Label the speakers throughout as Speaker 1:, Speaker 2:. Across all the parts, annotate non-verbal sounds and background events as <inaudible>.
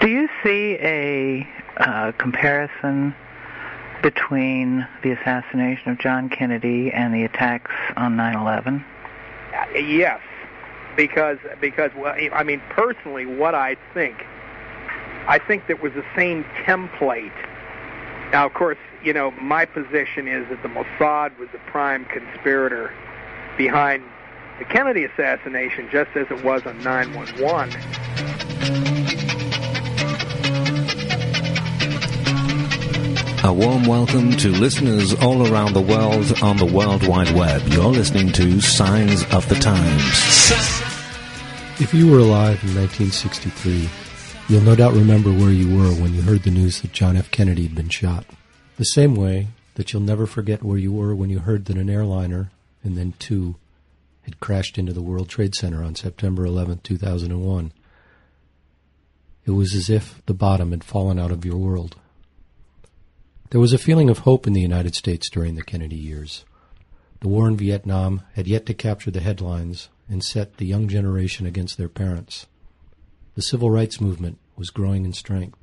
Speaker 1: Do you see a uh, comparison between the assassination of John Kennedy and the attacks on 9/11?
Speaker 2: Uh, yes, because because I mean personally, what I think, I think that was the same template. Now, of course, you know my position is that the Mossad was the prime conspirator behind the Kennedy assassination, just as it was on 911.
Speaker 3: A warm welcome to listeners all around the world on the World Wide Web. You're listening to Signs of the Times.
Speaker 4: If you were alive in 1963, you'll no doubt remember where you were when you heard the news that John F. Kennedy had been shot. The same way that you'll never forget where you were when you heard that an airliner, and then two, had crashed into the World Trade Center on September 11, 2001. It was as if the bottom had fallen out of your world. There was a feeling of hope in the United States during the Kennedy years. The war in Vietnam had yet to capture the headlines and set the young generation against their parents. The civil rights movement was growing in strength.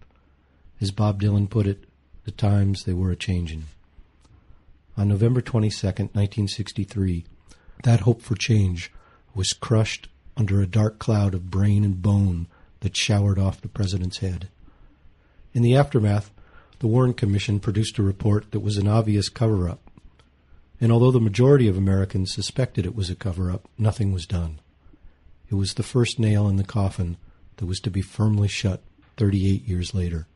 Speaker 4: As Bob Dylan put it, the times they were a changin'. On November 22, 1963, that hope for change was crushed under a dark cloud of brain and bone that showered off the president's head. In the aftermath, the Warren Commission produced a report that was an obvious cover up. And although the majority of Americans suspected it was a cover up, nothing was done. It was the first nail in the coffin that was to be firmly shut 38 years later.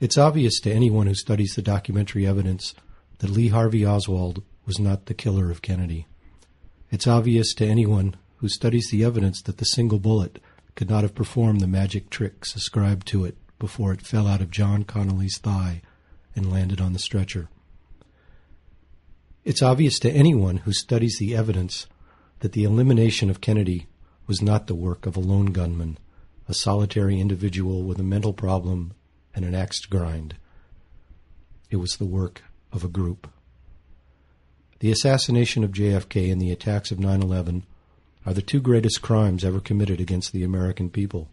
Speaker 4: It's obvious to anyone who studies the documentary evidence that Lee Harvey Oswald was not the killer of Kennedy. It's obvious to anyone who studies the evidence that the single bullet could not have performed the magic tricks ascribed to it before it fell out of John Connally's thigh and landed on the stretcher. It's obvious to anyone who studies the evidence that the elimination of Kennedy was not the work of a lone gunman, a solitary individual with a mental problem and an axe to grind. It was the work of a group. The assassination of JFK and the attacks of 9 11 are the two greatest crimes ever committed against the American people,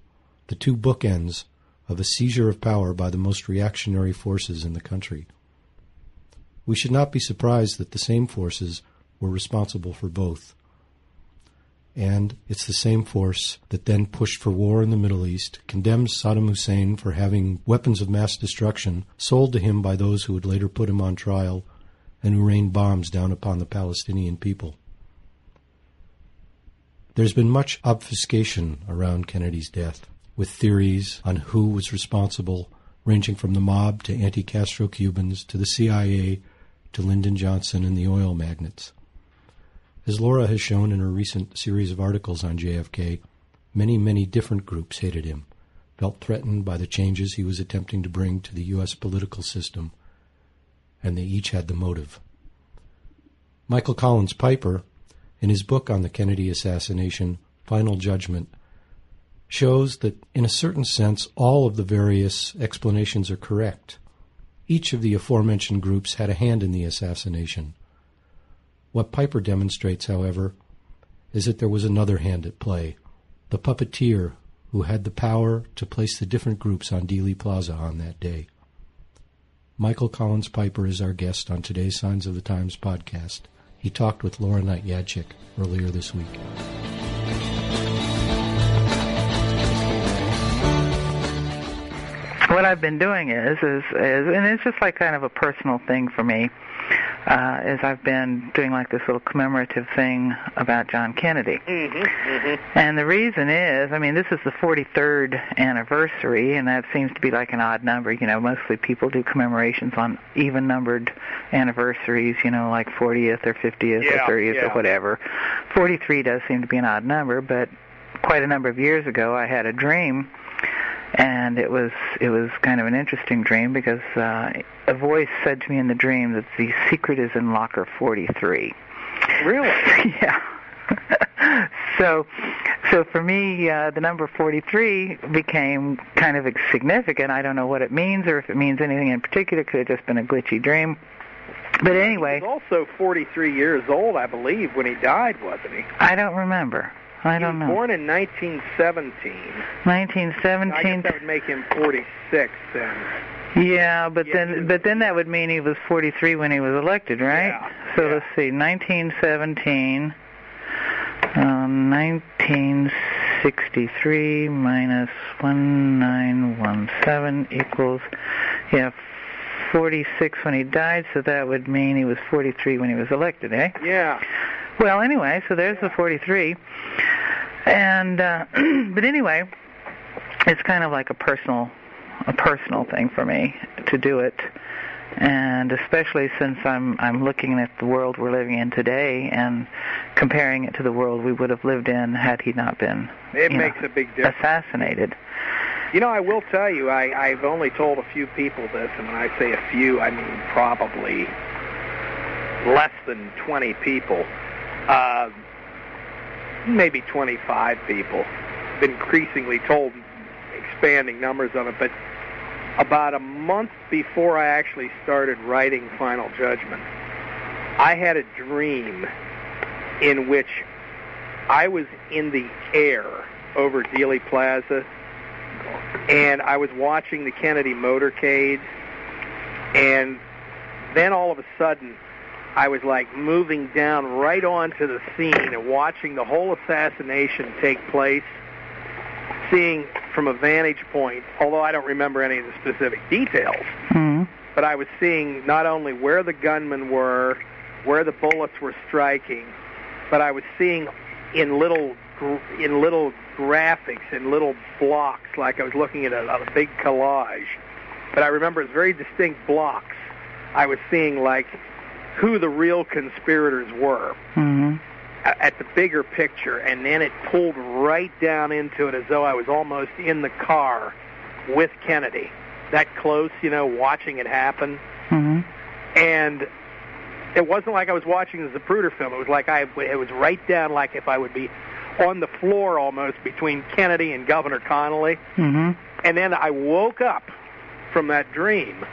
Speaker 4: the two bookends of a seizure of power by the most reactionary forces in the country. We should not be surprised that the same forces were responsible for both. And it's the same force that then pushed for war in the Middle East, condemned Saddam Hussein for having weapons of mass destruction sold to him by those who would later put him on trial, and who rained bombs down upon the Palestinian people. There's been much obfuscation around Kennedy's death with theories on who was responsible, ranging from the mob to anti Castro Cubans to the CIA to Lyndon Johnson and the oil magnates. As Laura has shown in her recent series of articles on JFK, many, many different groups hated him, felt threatened by the changes he was attempting to bring to the U.S. political system, and they each had the motive. Michael Collins Piper, in his book on the Kennedy assassination, Final Judgment, shows that, in a certain sense, all of the various explanations are correct. Each of the aforementioned groups had a hand in the assassination. What Piper demonstrates, however, is that there was another hand at play the puppeteer who had the power to place the different groups on Dealey Plaza on that day. Michael Collins Piper is our guest on today's Signs of the Times podcast. He talked with Laura Knight Jadczyk earlier this week.
Speaker 1: I've been doing is, is, is, and it's just like kind of a personal thing for me, uh, is I've been doing like this little commemorative thing about John Kennedy.
Speaker 2: Mm-hmm, mm-hmm.
Speaker 1: And the reason is, I mean, this is the 43rd anniversary, and that seems to be like an odd number. You know, mostly people do commemorations on even numbered anniversaries, you know, like 40th or 50th
Speaker 2: Yeah,
Speaker 1: or 30th
Speaker 2: yeah.
Speaker 1: or whatever. 43 does seem to be an odd number, but quite a number of years ago I had a dream and it was it was kind of an interesting dream because uh, a voice said to me in the dream that the secret is in locker 43.
Speaker 2: Really? <laughs>
Speaker 1: yeah. <laughs> so so for me uh, the number 43 became kind of significant. I don't know what it means or if it means anything in particular. It could have just been a glitchy dream. But anyway,
Speaker 2: He was also 43 years old, I believe, when he died, wasn't he?
Speaker 1: I don't remember. I
Speaker 2: he
Speaker 1: don't
Speaker 2: was
Speaker 1: know.
Speaker 2: born in 1917.
Speaker 1: 1917.
Speaker 2: I guess that would make him 46 then.
Speaker 1: Yeah, but
Speaker 2: Yeah,
Speaker 1: then but then that would mean he was 43 when he was elected, right?
Speaker 2: Yeah,
Speaker 1: so
Speaker 2: yeah.
Speaker 1: let's see, 1917, uh, 1963 minus 1917 equals yeah 46 when he died. So that would mean he was 43 when he was elected, eh?
Speaker 2: Yeah.
Speaker 1: Well, anyway, so there's the 43. And uh <clears throat> but anyway, it's kind of like a personal a personal thing for me to do it. And especially since I'm I'm looking at the world we're living in today and comparing it to the world we would have lived in had he not been
Speaker 2: It
Speaker 1: you know,
Speaker 2: makes a big difference.
Speaker 1: assassinated.
Speaker 2: You know, I will tell you, I, I've only told a few people this, and when I say a few, I mean probably less than 20 people, uh, maybe 25 people. Increasingly told expanding numbers of it, but about a month before I actually started writing Final Judgment, I had a dream in which I was in the air over Dealey Plaza and I was watching the Kennedy motorcade, and then all of a sudden, I was like moving down right onto the scene and watching the whole assassination take place, seeing from a vantage point, although I don't remember any of the specific details,
Speaker 1: hmm
Speaker 2: but I was seeing not only where the gunmen were, where the bullets were striking, but I was seeing in little in little graphics in little blocks, like I was looking at a, a big collage. But I remember it's very distinct blocks. I was seeing like who the real conspirators were
Speaker 1: hmm
Speaker 2: at the bigger picture, and then it pulled right down into it as though I was almost in the car with Kennedy, that close, you know, watching it happen.
Speaker 1: Hmm
Speaker 2: and it wasn't like I was watching the Zapruder film. It was like I it was right down like if I would be on the floor almost between Kennedy and Governor Connally.
Speaker 1: hmm
Speaker 2: And then I woke up from that dream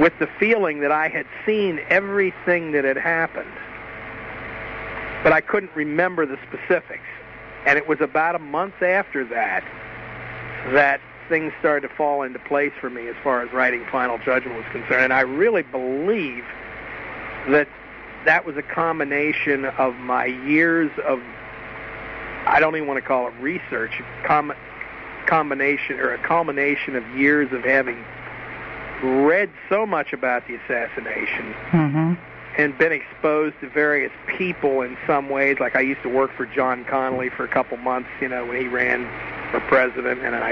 Speaker 2: with the feeling that I had seen everything that had happened. But I couldn't remember the specifics. And it was about a month after that that things started to fall into place for me as far as writing Final Judgment was concerned. And I really believe that that was a combination of my years of, I don't even want to call it research, com- combination or a culmination of years of having read so much about the assassination
Speaker 1: hmm
Speaker 2: and been exposed to various people in some ways. Like I used to work for John Connally for a couple months, you know, when he ran for president, and I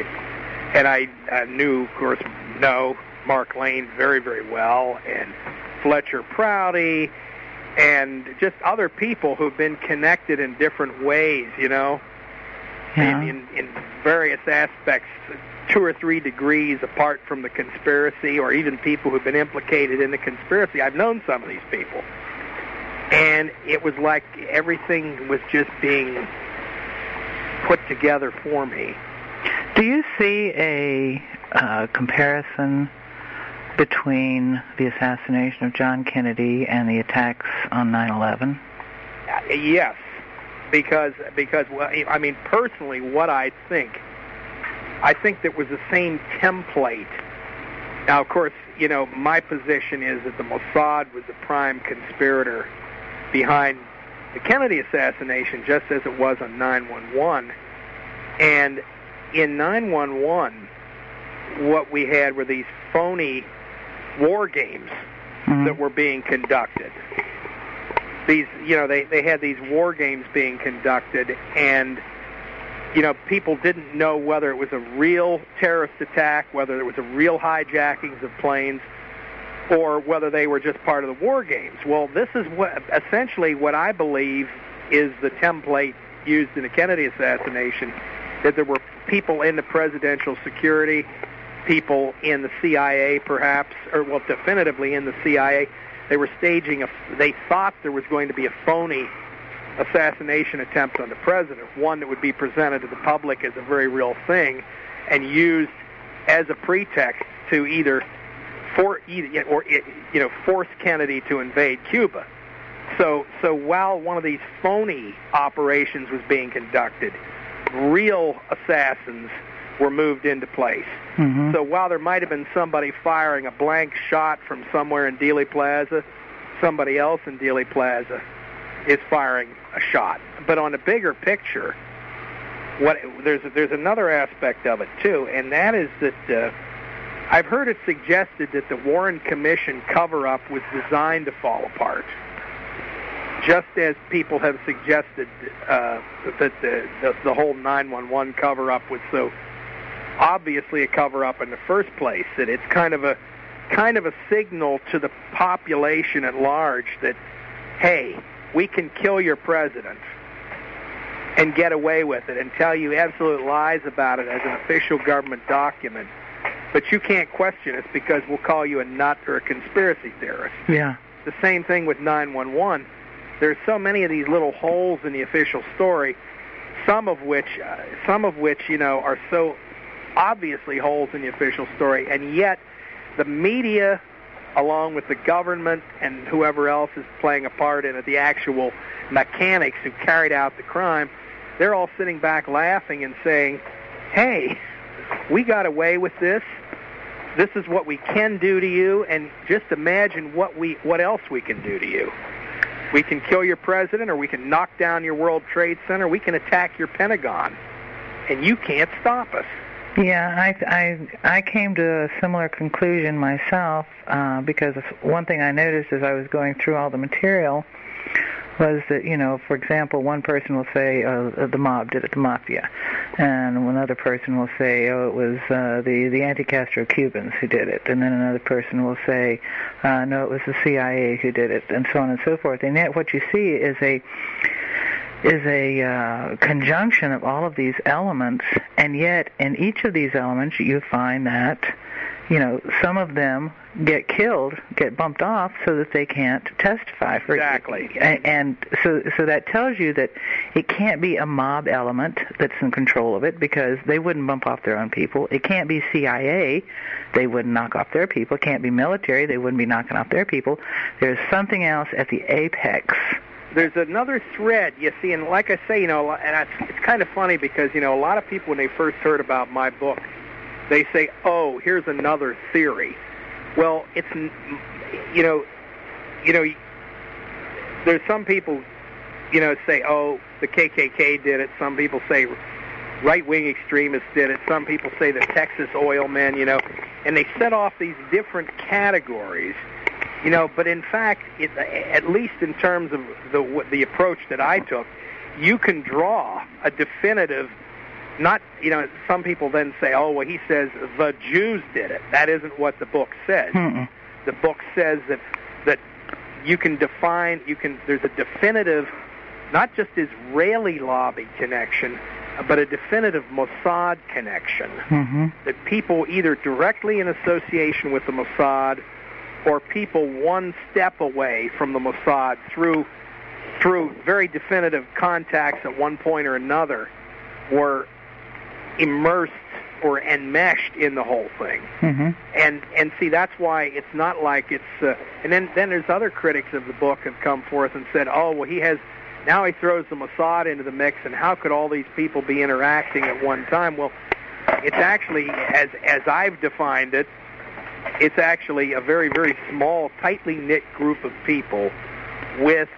Speaker 2: and I uh, knew, of course, know Mark Lane very, very well, and Fletcher Prouty, and just other people who've been connected in different ways, you know,
Speaker 1: Yeah.
Speaker 2: in, in, in various aspects, two or three degrees apart from the conspiracy, or even people who've been implicated in the conspiracy. I've known some of these people. And it was like everything was just being put together for me.
Speaker 1: Do you see a uh, comparison between the assassination of John Kennedy and the attacks on 9/11?
Speaker 2: Uh, Yes, because because well, I mean personally, what I think, I think that was the same template. Now, of course, you know my position is that the Mossad was the prime conspirator behind the Kennedy assassination, just as it was on 9/11, and in 9/11, what we had were these phony war games
Speaker 1: Mhm.
Speaker 2: that were being conducted. These, you know, they they had these war games being conducted, and you know, people didn't know whether it was a real terrorist attack, whether it was a real hijackings of planes, or whether they were just part of the war games. Well, this is what essentially what I believe is the template used in the Kennedy assassination. That there were people in the presidential security, people in the CIA, perhaps, or well, definitively in the CIA. They were staging a. They thought there was going to be a phony assassination attempt on the president, one that would be presented to the public as a very real thing, and used as a pretext to either for either or you know force Kennedy to invade Cuba. So so while one of these phony operations was being conducted, real assassins were moved into place.
Speaker 1: Mm-hmm.
Speaker 2: So while there might have been somebody firing a blank shot from somewhere in Dealey Plaza, somebody else in Dealey Plaza is firing a shot. But on the bigger picture, what there's there's another aspect of it too, and that is that uh, I've heard it suggested that the Warren Commission cover-up was designed to fall apart, just as people have suggested uh, that the, the the whole 911 cover-up was so obviously a cover-up in the first place. That it's kind of a kind of a signal to the population at large that, hey, we can kill your president and get away with it and tell you absolute lies about it as an official government document. But you can't question us because we'll call you a nut or a conspiracy theorist.
Speaker 1: Yeah.
Speaker 2: The same thing with 911. There's so many of these little holes in the official story, some of which, uh, some of which you know, are so obviously holes in the official story, and yet the media, along with the government and whoever else is playing a part in it, the actual mechanics who carried out the crime, they're all sitting back laughing and saying, "Hey, we got away with this. This is what we can do to you, and just imagine what we what else we can do to you. We can kill your president, or we can knock down your World Trade Center. We can attack your Pentagon, and you can't stop us."
Speaker 1: Yeah, I I I came to a similar conclusion myself uh, because one thing I noticed as I was going through all the material was that you know, for example, one person will say uh, the mob did it, the mafia, and another person will say, oh, it was uh, the the anti-Castro Cubans who did it, and then another person will say, uh, no, it was the CIA who did it, and so on and so forth. And yet, what you see is a is a uh, conjunction of all of these elements, and yet in each of these elements you find that, you know, some of them get killed, get bumped off, so that they can't testify. For,
Speaker 2: Exactly.
Speaker 1: And, and so, so that tells you that it can't be a mob element that's in control of it because they wouldn't bump off their own people. It can't be CIA; they wouldn't knock off their people. It can't be military; they wouldn't be knocking off their people. There's something else at the apex
Speaker 2: there's another thread you see, and like I say, you know, and it's, it's kind of funny because you know a lot of people when they first heard about my book, they say, "Oh, here's another theory." Well, it's you know, you know, there's some people, you know, say, "Oh, the KKK did it." Some people say right-wing extremists did it. Some people say the Texas oil men, you know, and they set off these different categories you know, but in fact, it, at least in terms of the the approach that I took, you can draw a definitive. Not, you know, some people then say, "Oh, well, he says the Jews did it." That isn't what the book says.
Speaker 1: Mm-mm.
Speaker 2: The book says that that you can define, you can. There's a definitive, not just Israeli lobby connection, but a definitive Mossad connection.
Speaker 1: Mm-hmm.
Speaker 2: That people either directly in association with the Mossad or people one step away from the Mossad through through very definitive contacts at one point or another were immersed or enmeshed in the whole thing.
Speaker 1: Mm-hmm.
Speaker 2: And and see that's why it's not like it's uh, and then then there's other critics of the book have come forth and said, "Oh, well he has now he throws the Mossad into the mix and how could all these people be interacting at one time?" Well, it's actually as as I've defined it, it's actually a very, very small, tightly knit group of people with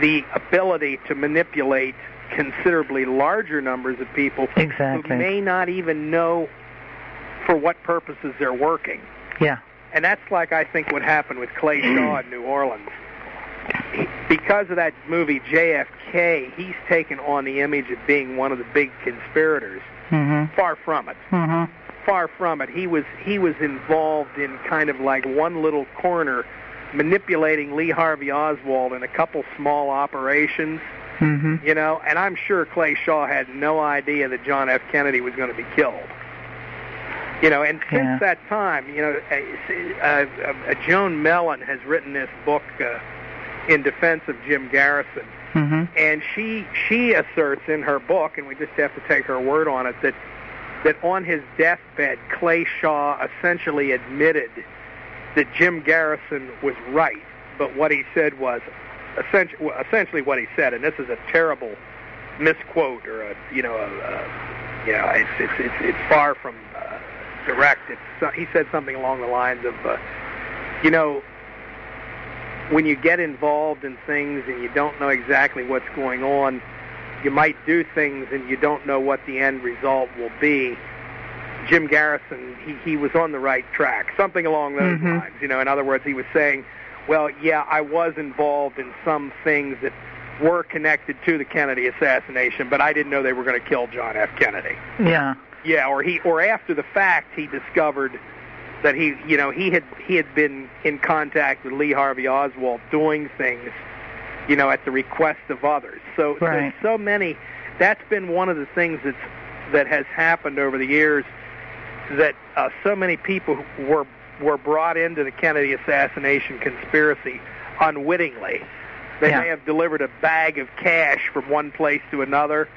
Speaker 2: the ability to manipulate considerably larger numbers of people
Speaker 1: Exactly.
Speaker 2: who may not even know for what purposes they're working.
Speaker 1: Yeah.
Speaker 2: And that's like I think what happened with Clay <clears throat> Shaw in New Orleans. He- Because of that movie JFK, he's taken on the image of being one of the big conspirators.
Speaker 1: Mm-hmm.
Speaker 2: Far from it
Speaker 1: Mm-hmm.
Speaker 2: Far from it. He was he was involved in kind of like one little corner, manipulating Lee Harvey Oswald in a couple small operations,
Speaker 1: Mm-hmm.
Speaker 2: you know. And I'm sure Clay Shaw had no idea that John F. Kennedy was going to be killed. You know, and since
Speaker 1: Yeah.
Speaker 2: that time, you know, uh, uh, uh, Joan Mellen has written this book uh, in defense of Jim Garrison,
Speaker 1: Mm-hmm.
Speaker 2: and she she asserts in her book, and we just have to take her word on it that that on his deathbed, Clay Shaw essentially admitted that Jim Garrison was right, but what he said was essentially, what he said, and this is a terrible misquote or a you know a, a you know it's it's it's, it's far from uh, direct. It's he said something along the lines of uh, you know when you get involved in things and you don't know exactly what's going on, you might do things and you don't know what the end result will be. Jim Garrison, he, he was on the right track, something along those
Speaker 1: Mhm.
Speaker 2: lines. You know, in other words, he was saying, well, yeah, I was involved in some things that were connected to the Kennedy assassination, but I didn't know they were going to kill John F. Kennedy.
Speaker 1: Yeah.
Speaker 2: Yeah, or he or after the fact he discovered that he you know he had he had been in contact with Lee Harvey Oswald doing things you know at the request of others. So
Speaker 1: Right.
Speaker 2: so so many that's been one of the things that's that has happened over the years that uh, so many people were were brought into the Kennedy assassination conspiracy unwittingly. They
Speaker 1: Yeah.
Speaker 2: may have delivered a bag of cash from one place to another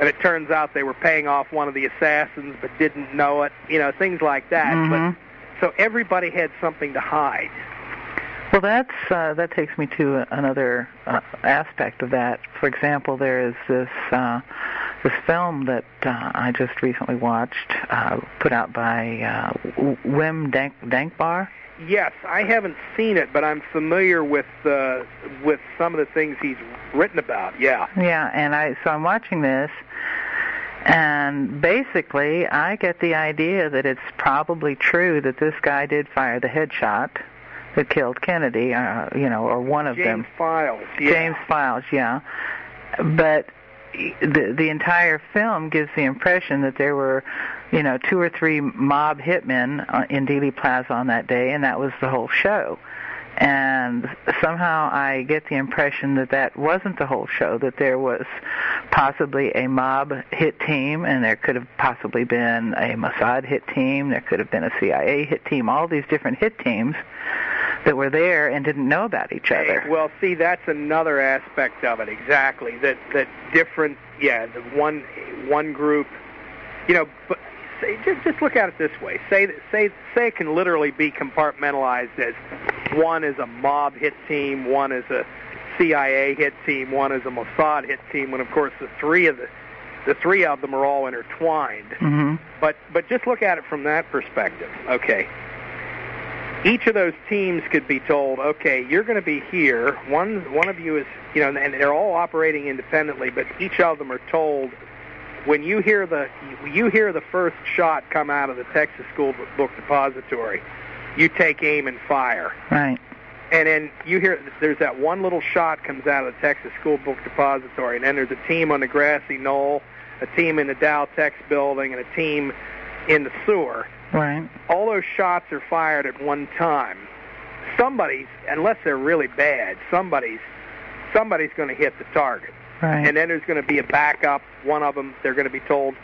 Speaker 2: and it turns out they were paying off one of the assassins but didn't know it. You know, things like that.
Speaker 1: Mhm.
Speaker 2: But so everybody had something to hide.
Speaker 1: Well, that's uh, that takes me to another uh, aspect of that. For example, there is this uh, this film that uh, I just recently watched, uh, put out by uh, Wim Dank- Dankbaar.
Speaker 2: Yes, I haven't seen it, but I'm familiar with uh, with some of the things he's written about. Yeah.
Speaker 1: Yeah, and I so I'm watching this, and basically I get the idea that it's probably true that this guy did fire the headshot that killed Kennedy, uh, you know, or one of
Speaker 2: James
Speaker 1: them.
Speaker 2: James Files. Yeah.
Speaker 1: James Files, yeah. But the the entire film gives the impression that there were, you know, two or three mob hitmen uh, in Dealey Plaza on that day, and that was the whole show. And somehow I get the impression that that wasn't the whole show, that there was possibly a mob hit team, and there could have possibly been a Mossad hit team, there could have been a CIA hit team, all these different hit teams that were there and didn't know about each other.
Speaker 2: Well, see, that's another aspect of it. Exactly. That that different. Yeah, the one one group. You know, but say, just just look at it this way. Say that say say it can literally be compartmentalized as one is a mob hit team, one is a CIA hit team, one is a Mossad hit team, when of course the three of the the three of them are all intertwined.
Speaker 1: hmm
Speaker 2: But but just look at it from that perspective. Okay. Each of those teams could be told, okay, you're going to be here. One one of you is, you know, and they're all operating independently, but each of them are told when you hear the you hear the first shot come out of the Texas School Book Depository, you take aim and fire.
Speaker 1: Right.
Speaker 2: And then you hear there's that one little shot comes out of the Texas School Book Depository, and then there's a team on the grassy knoll, a team in the Dow Tex building, and a team in the sewer.
Speaker 1: Right.
Speaker 2: All those shots are fired at one time. Somebody's, unless they're really bad, somebody's somebody's going to hit the target,
Speaker 1: Right.
Speaker 2: and then there's going to be a backup. One of them, they're going to be told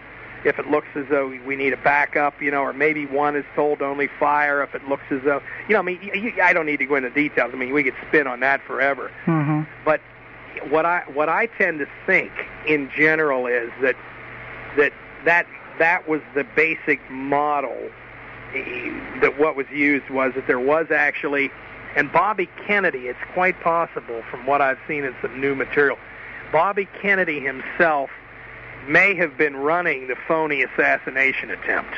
Speaker 2: if it looks as though we need a backup, you know, or maybe one is told only fire if it looks as though, you know, I mean, you, I don't need to go into details. I mean, we could spin on that forever.
Speaker 1: hmm
Speaker 2: But what I what I tend to think in general is that that that that was the basic model eh, that what was used was that there was actually and Bobby Kennedy it's quite possible from what I've seen in some new material Bobby Kennedy himself may have been running the phony assassination attempt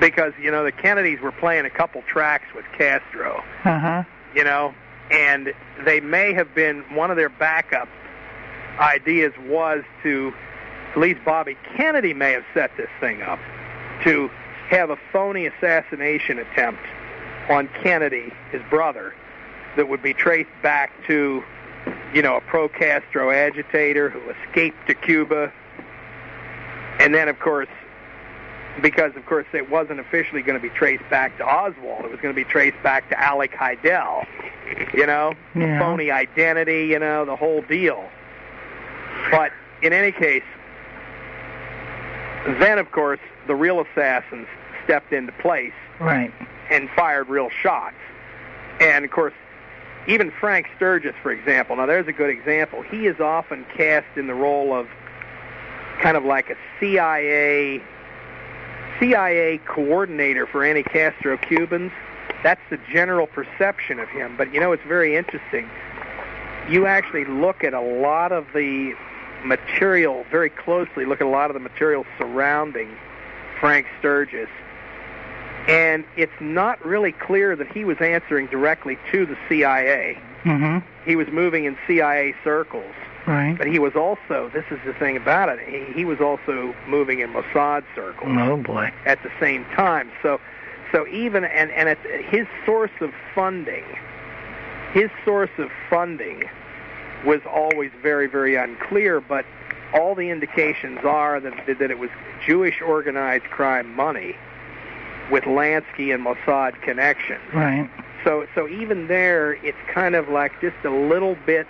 Speaker 2: because you know the Kennedys were playing a couple tracks with Castro
Speaker 1: Uh-huh.
Speaker 2: you know, and they may have been one of their backup ideas was to at least Bobby Kennedy may have set this thing up to have a phony assassination attempt on Kennedy, his brother, that would be traced back to, you know, a pro-Castro agitator who escaped to Cuba, and then of course because of course it wasn't officially going to be traced back to Oswald. It was going to be traced back to Alek Hidell. You know,
Speaker 1: Yeah.
Speaker 2: phony identity. You know, the whole deal. But in any case, then of course the real assassins stepped into place
Speaker 1: Right.
Speaker 2: and fired real shots. And of course, even Frank Sturgis, for example. Now, there's a good example. He is often cast in the role of kind of like a CIA CIA coordinator for anti-Castro Cubans. That's the general perception of him. But you know, it's very interesting. You actually look at a lot of the material very closely. Look at a lot of the material surrounding Frank Sturgis, and it's not really clear that he was answering directly to the CIA.
Speaker 1: Mm-hmm.
Speaker 2: He was moving in CIA circles.
Speaker 1: Right.
Speaker 2: But he was also, this is the thing about it, he, he was also moving in Mossad circles
Speaker 1: Oh boy.
Speaker 2: at the same time. So, so even and and his source of funding, his source of funding was always very very unclear. But all the indications are that that it was Jewish organized crime money with Lansky and Mossad connections.
Speaker 1: Right.
Speaker 2: So so even there, it's kind of like just a little bit,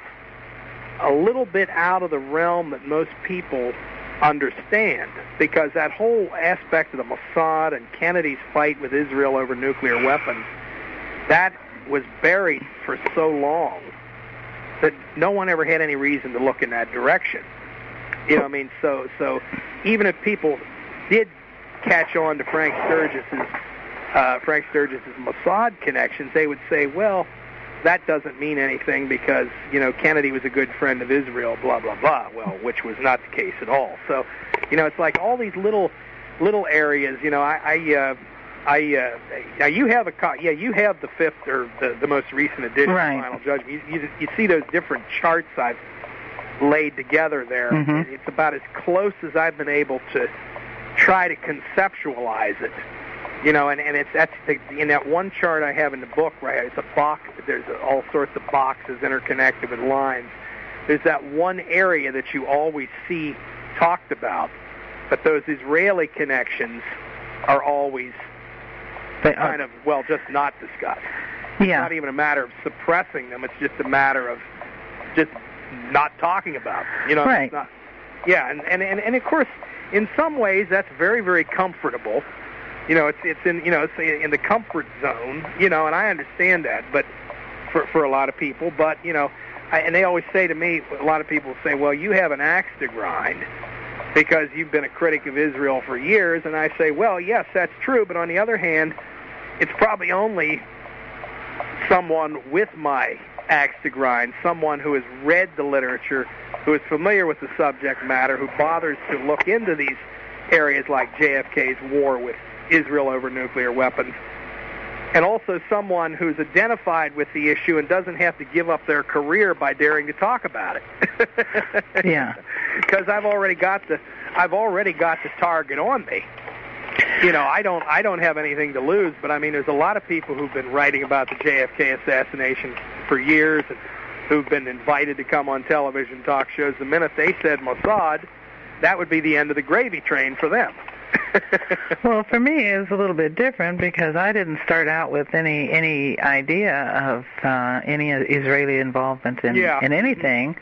Speaker 2: a little bit out of the realm that most people understand, because that whole aspect of the Mossad and Kennedy's fight with Israel over nuclear weapons, that was buried for so long that no one ever had any reason to look in that direction. You know, I mean, so so even if people did catch on to Frank Sturgis's uh, Frank Sturgis's Mossad connections, they would say, well, that doesn't mean anything because you know Kennedy was a good friend of Israel, blah blah blah. Well, which was not the case at all. So, you know, it's like all these little little areas. You know, I. I uh, I uh, now you have a co- yeah you have the fifth or the, the most recent edition
Speaker 1: Right.
Speaker 2: of Final Judgment. You, you you see those different charts I've laid together there. Mm-hmm. It's about as close as I've been able to try to conceptualize it. You know, and and it's that's the, in that one chart I have in the book. Right, it's a box. There's all sorts of boxes interconnected with lines. There's that one area that you always see talked about, but those Israeli connections are always
Speaker 1: They
Speaker 2: kind of well just not discussed. It's
Speaker 1: yeah.
Speaker 2: not even a matter of suppressing them. It's just a matter of just not talking about them. You know,
Speaker 1: Right.
Speaker 2: Not, yeah, and, and and and of course, in some ways, that's very very comfortable. You know, it's it's in you know it's in the comfort zone. You know, and I understand that, but for for a lot of people, but you know, I, and they always say to me, a lot of people say, well, you have an axe to grind because you've been a critic of Israel for years, and I say, well, yes, that's true, but on the other hand, it's probably only someone with my axe to grind, someone who has read the literature, who is familiar with the subject matter, who bothers to look into these areas like JFK's war with Israel over nuclear weapons, and also someone who's identified with the issue and doesn't have to give up their career by daring to talk about it. <laughs>
Speaker 1: Yeah.
Speaker 2: Because I've already got the I've already got the target on me you know, I don't I don't have anything to lose, but I mean there's a lot of people who've been writing about the JFK assassination for years and who've been invited to come on television talk shows. The minute they said Mossad, that would be the end of the gravy train for them.
Speaker 1: Well, for me, it was a little bit different because I didn't start out with any any idea of uh, any Israeli involvement in
Speaker 2: Yeah.
Speaker 1: in anything.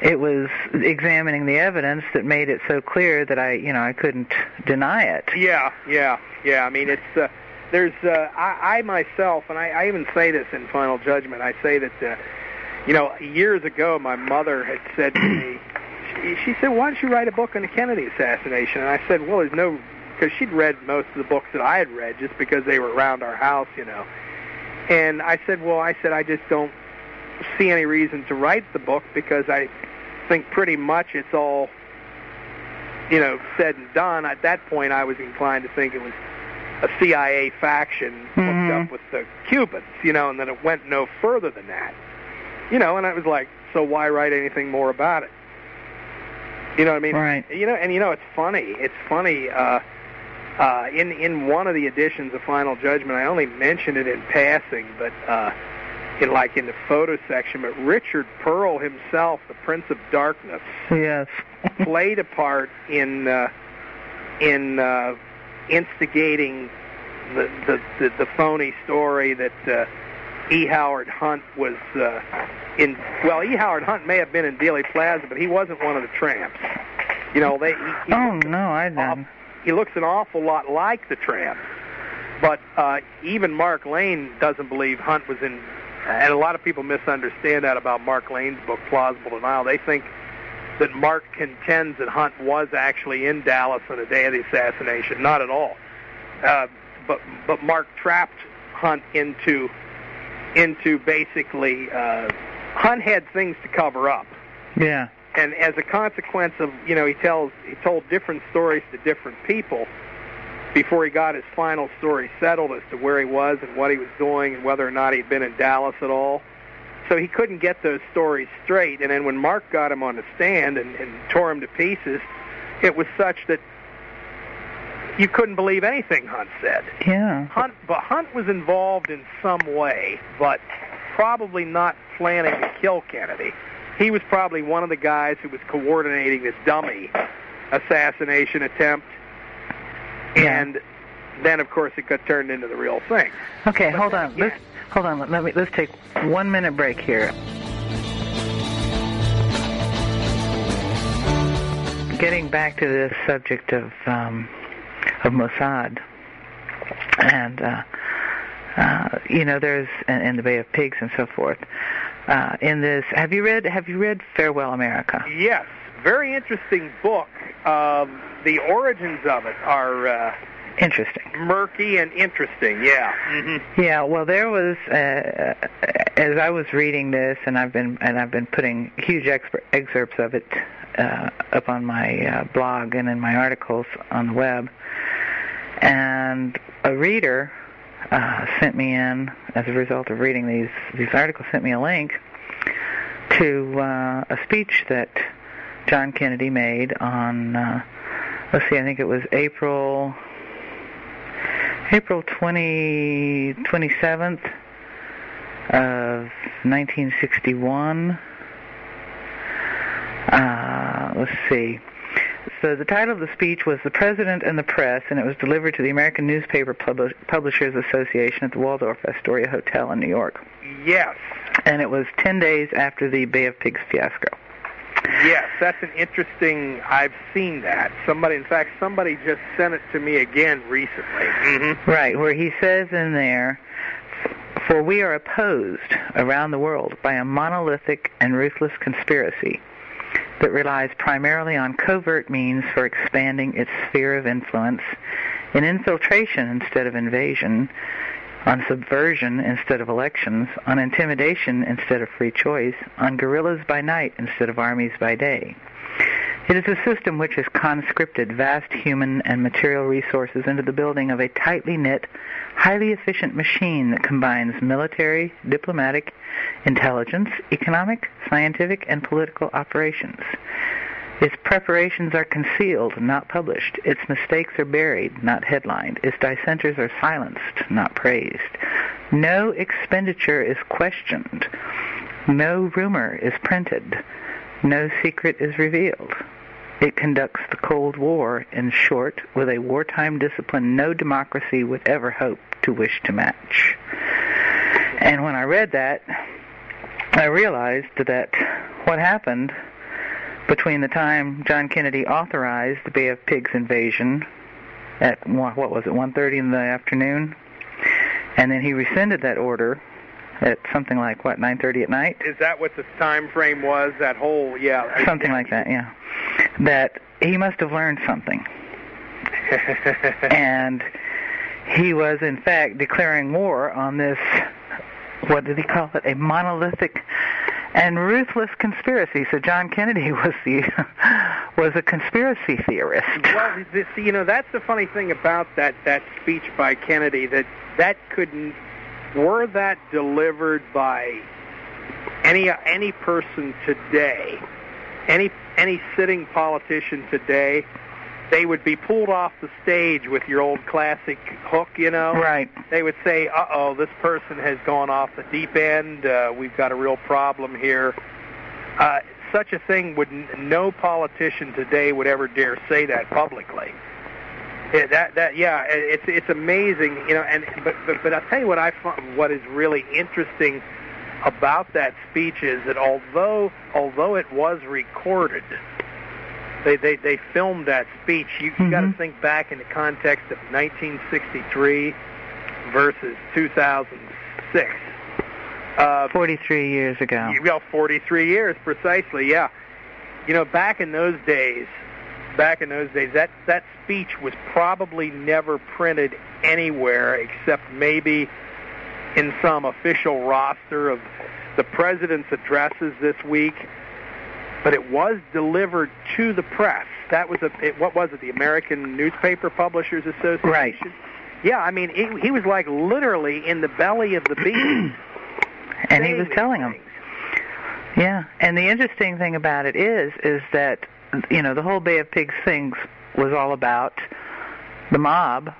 Speaker 1: It was examining the evidence that made it so clear that I, you know, I couldn't deny it.
Speaker 2: Yeah, yeah, yeah. I mean, it's uh, there's uh, I, I myself, and I, I even say this in Final Judgment. I say that uh, you know years ago, my mother had said to me, she, she said, "Why don't you write a book on the Kennedy assassination?" And I said, "Well, there's no." Because she'd read most of the books that I had read, just because they were around our house, you know. And I said, "Well, I said I just don't see any reason to write the book because I think pretty much it's all you know, said and done, at that point I was inclined to think it was a CIA faction hooked
Speaker 1: Mhm.
Speaker 2: up with the Cubans, you know, and then it went no further than that. You know, and I was like, so why write anything more about it? You know what I mean?
Speaker 1: Right.
Speaker 2: You know, and you know, it's funny. It's funny. Uh, uh, in in one of the editions of Final Judgment, I only mentioned it in passing, but uh, in like in the photo section. But Richard Perle himself, the Prince of Darkness,
Speaker 1: Yes. <laughs>
Speaker 2: played a part in uh, in uh, instigating the, the the the phony story that uh, E. Howard Hunt was uh, in. Well, E. Howard Hunt may have been in Dealey Plaza, but he wasn't one of the tramps. You know, they. He, he
Speaker 1: oh no, I
Speaker 2: off-
Speaker 1: didn't.
Speaker 2: he looks an awful lot like the tramp. But uh, even Mark Lane doesn't believe Hunt was in, and a lot of people misunderstand that about Mark Lane's book, Plausible Denial. They think that Mark contends that Hunt was actually in Dallas on the day of the assassination. Not at all. Uh, but but Mark trapped Hunt into into basically uh, Hunt had things to cover up.
Speaker 1: Yeah.
Speaker 2: And as a consequence of you know he tells he told different stories to different people before he got his final story settled as to where he was and what he was doing and whether or not he'd been in Dallas at all. So he couldn't get those stories straight. And then when Mark got him on the stand and, and tore him to pieces, it was such that you couldn't believe anything Hunt said.
Speaker 1: Yeah.
Speaker 2: Hunt, but Hunt was involved in some way, but probably not planning to kill Kennedy. He was probably one of the guys who was coordinating this dummy assassination attempt,
Speaker 1: Yeah.
Speaker 2: and then of course it got turned into the real thing.
Speaker 1: Okay,
Speaker 2: But
Speaker 1: hold on. Let's hold on. Let me let's take one minute break here. Getting back to this subject of um, of Mossad, and uh, uh, you know, there's in, in the Bay of Pigs and so forth. Uh, in this, have you read Have you read Farewell America?
Speaker 2: Yes, very interesting book. Um, the origins of it are uh,
Speaker 1: Interesting.
Speaker 2: murky and interesting. Yeah. hmm
Speaker 1: Yeah, well, there was uh, as I was reading this, and I've been and I've been putting huge excerpts of it uh, up on my uh, blog and in my articles on the web. And a reader uh, sent me in, as a result of reading these these articles, sent me a link to uh, a speech that John Kennedy made on. Uh, let's see, I think it was April April 20, 27th of 1961. Uh, let's see. So the title of the speech was "The President and the Press," and it was delivered to the American Newspaper Publi- Publishers Association at the Waldorf Astoria Hotel in New York.
Speaker 2: Yes.
Speaker 1: And it was 10 days after the Bay of Pigs fiasco.
Speaker 2: Yes, that's an interesting. I've seen that. Somebody, in fact, somebody just sent it to me again recently. Mm-hmm.
Speaker 1: Right, where he says in there, For we are opposed around the world by a monolithic and ruthless conspiracy that relies primarily on covert means for expanding its sphere of influence, in infiltration instead of invasion, on subversion instead of elections, on intimidation instead of free choice, on guerrillas by night instead of armies by day. It is a system which has conscripted vast human and material resources into the building of a tightly knit, highly efficient machine that combines military, diplomatic, intelligence, economic, scientific, and political operations. Its preparations are concealed, not published. Its mistakes are buried, not headlined. Its dissenters are silenced, not praised. No expenditure is questioned. No rumor is printed. No secret is revealed. It conducts the Cold War, in short, with a wartime discipline no democracy would ever hope to wish to match. And when I read that, I realized that what happened between the time John Kennedy authorized the Bay of Pigs invasion at what was it 1:30 in the afternoon, and then he rescinded that order at something like what 9:30 at night,
Speaker 2: Is that what the time frame was? That whole yeah.
Speaker 1: something like that, yeah. That he must have learned something, <laughs> and he was in fact declaring war on this. What did he call it? A monolithic and ruthless conspiracy. So John Kennedy <laughs> was the was a conspiracy theorist.
Speaker 2: well, this, you know, that's the funny thing about that that speech by Kennedy that that couldn't were that delivered by any any person today, any any sitting politician today, they would be pulled off the stage with your old classic hook, you know.
Speaker 1: Right.
Speaker 2: They would say, "Uh-oh, this person has gone off the deep end. Uh, we've got a real problem here." Uh, such a thing would n- no politician today would ever dare say that publicly. Yeah, that that yeah, it- it's it's amazing, you know. And but but, but I'll tell you what I find, what is really interesting about that speech is that although although it was recorded, they they they filmed that speech. You, you got to think back in the context of 1963 versus 2006. Uh,
Speaker 1: 43 years ago.
Speaker 2: well, 43 years precisely. Yeah. You know, back in those days, back in those days, that that speech was probably never printed anywhere except maybe in some official roster of the president's addresses this week, but it was delivered to the press. That was a it, what was it? The American Newspaper Publishers Association.
Speaker 1: Right.
Speaker 2: Yeah, I mean, he, he was like literally in the belly of the beast. <clears throat>
Speaker 1: and he was telling them. Yeah, and the interesting thing about it is, is that you know the whole Bay of Pigs thing was all about the mob,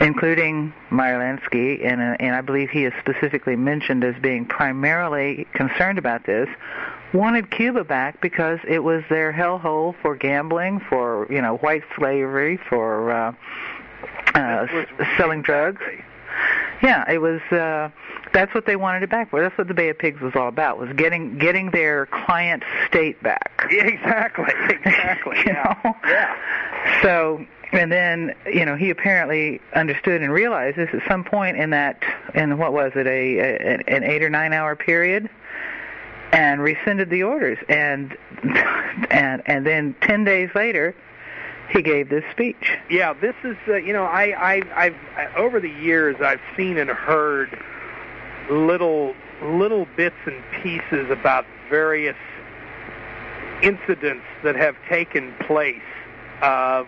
Speaker 1: including Meyer Lansky, and uh, and I believe he is specifically mentioned as being primarily concerned about this. Wanted Cuba back because it was their hellhole for gambling, for you know white slavery, for uh, uh,
Speaker 2: This was-
Speaker 1: s- selling drugs. Yeah, it was. uh That's what they wanted it back for. That's what the Bay of Pigs was all about. Was getting getting their client state back.
Speaker 2: Yeah, <laughs> exactly, exactly. <laughs>
Speaker 1: You
Speaker 2: yeah.
Speaker 1: know?
Speaker 2: yeah.
Speaker 1: So, and then you know he apparently understood and realized this at some point in that in what was it a, a an eight or nine hour period, and rescinded the orders and <laughs> and and then ten days later he gave this speech.
Speaker 2: Yeah, this is uh, you know I I I've I, over the years I've seen and heard little little bits and pieces about various incidents that have taken place uh,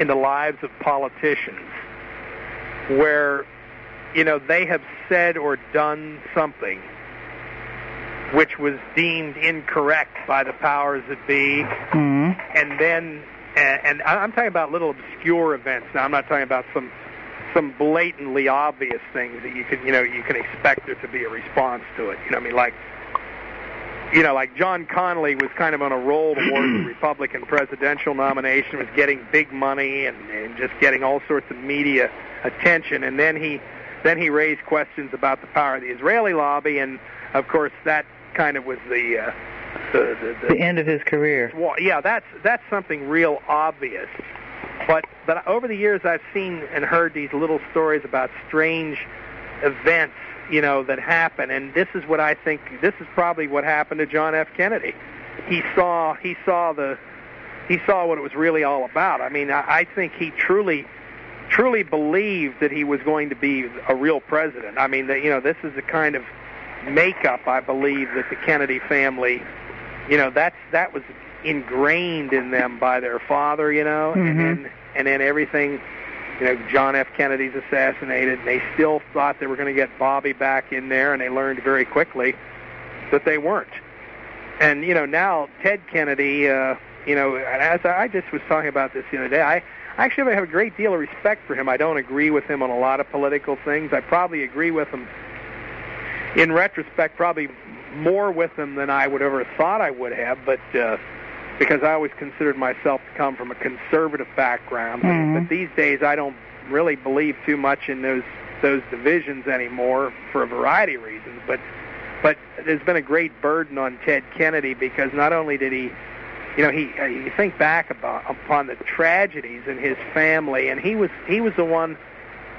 Speaker 2: in the lives of politicians where you know they have said or done something which was deemed incorrect by the powers that be
Speaker 1: Mm-hmm.
Speaker 2: and then and, and I'm talking about little obscure events. Now I'm not talking about some some blatantly obvious things that you can you know you can expect there to be a response to it. You know, what I mean, like you know, like John Connally was kind of on a roll towards the <clears throat> Republican presidential nomination, was getting big money and, and just getting all sorts of media attention, and then he then he raised questions about the power of the Israeli lobby, and of course that kind of was the uh, the, the, the
Speaker 1: The end of his career.
Speaker 2: well, yeah, that's that's something real obvious. But but over the years, I've seen and heard these little stories about strange events, you know, that happen. And this is what I think. This is probably what happened to John F. Kennedy. He saw he saw the he saw what it was really all about. I mean, I, I think he truly truly believed that he was going to be a real president. I mean, that you know, this is the kind of makeup I believe that the Kennedy family you know that's that was ingrained in them by their father you know
Speaker 1: Mhm.
Speaker 2: and then and then everything you know John F. Kennedy's assassinated and they still thought they were going to get Bobby back in there and they learned very quickly that they weren't. And you know now Ted Kennedy uh you know as I just was talking about this the other day I I actually have a great deal of respect for him. I don't agree with him on a lot of political things. I probably agree with him in retrospect, probably more with him than I would ever thought I would have, but uh, because I always considered myself to come from a conservative background.
Speaker 1: Mhm.
Speaker 2: But these days, I don't really believe too much in those those divisions anymore for a variety of reasons. But but there's been a great burden on Ted Kennedy because not only did he you know, he uh, you think back about upon the tragedies in his family, and he was he was the one,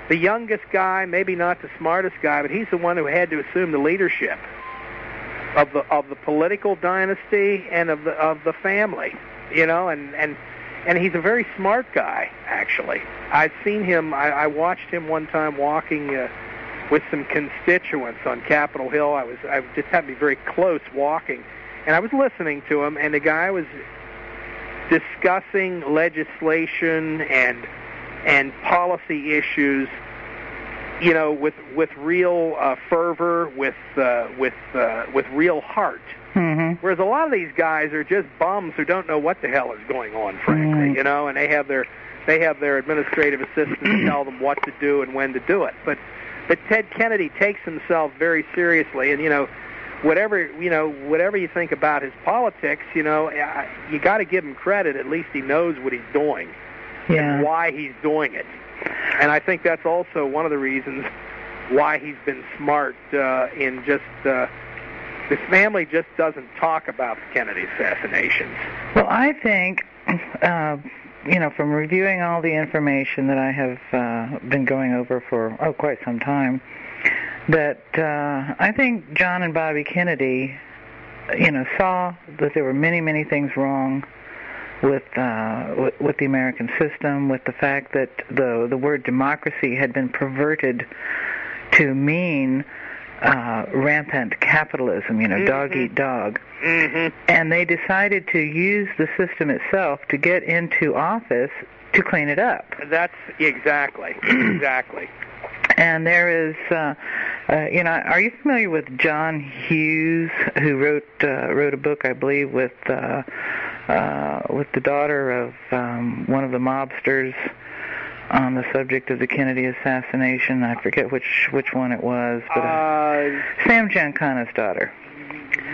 Speaker 2: the youngest guy, maybe not the smartest guy, but he's the one who had to assume the leadership of the of the political dynasty and of the of the family, you know, and and and he's a very smart guy actually. I've seen him. I, I watched him one time walking. Uh, with some constituents on Capitol Hill, I was I just happened to be very close walking, and I was listening to him, and the guy was discussing legislation and and policy issues, you know, with with real uh, fervor, with uh, with uh, with real heart.
Speaker 1: Mm-hmm.
Speaker 2: Whereas a lot of these guys are just bums who don't know what the hell is going on, frankly,
Speaker 1: Right.
Speaker 2: you know, and they have their they have their administrative assistants tell them what to do and when to do it. But but Ted Kennedy takes himself very seriously, and you know, whatever you know, whatever you think about his politics, you know, you got to give him credit. At least he knows what he's doing
Speaker 1: Yeah.
Speaker 2: and why he's doing it. And I think that's also one of the reasons why he's been smart uh, in just uh, his family just doesn't talk about the Kennedy assassinations.
Speaker 1: Well, I think, uh, you know, from reviewing all the information that I have uh, been going over for oh quite some time, that uh, I think John and Bobby Kennedy, you know, saw that there were many many things wrong with uh, with, with the American system, with the fact that the the word democracy had been perverted to mean uh, rampant capitalism, you know,
Speaker 2: Mhm.
Speaker 1: dog eat dog.
Speaker 2: Mhm.
Speaker 1: And they decided to use the system itself to get into office to clean it up.
Speaker 2: That's exactly. <clears throat> exactly.
Speaker 1: And there is, uh, uh, you know, are you familiar with John Hughes, who wrote uh, wrote a book, I believe, with uh, uh, with the daughter of um, one of the mobsters on the subject of the Kennedy assassination? I forget which which one it was, but uh,
Speaker 2: Uh,
Speaker 1: Sam Giancana's daughter.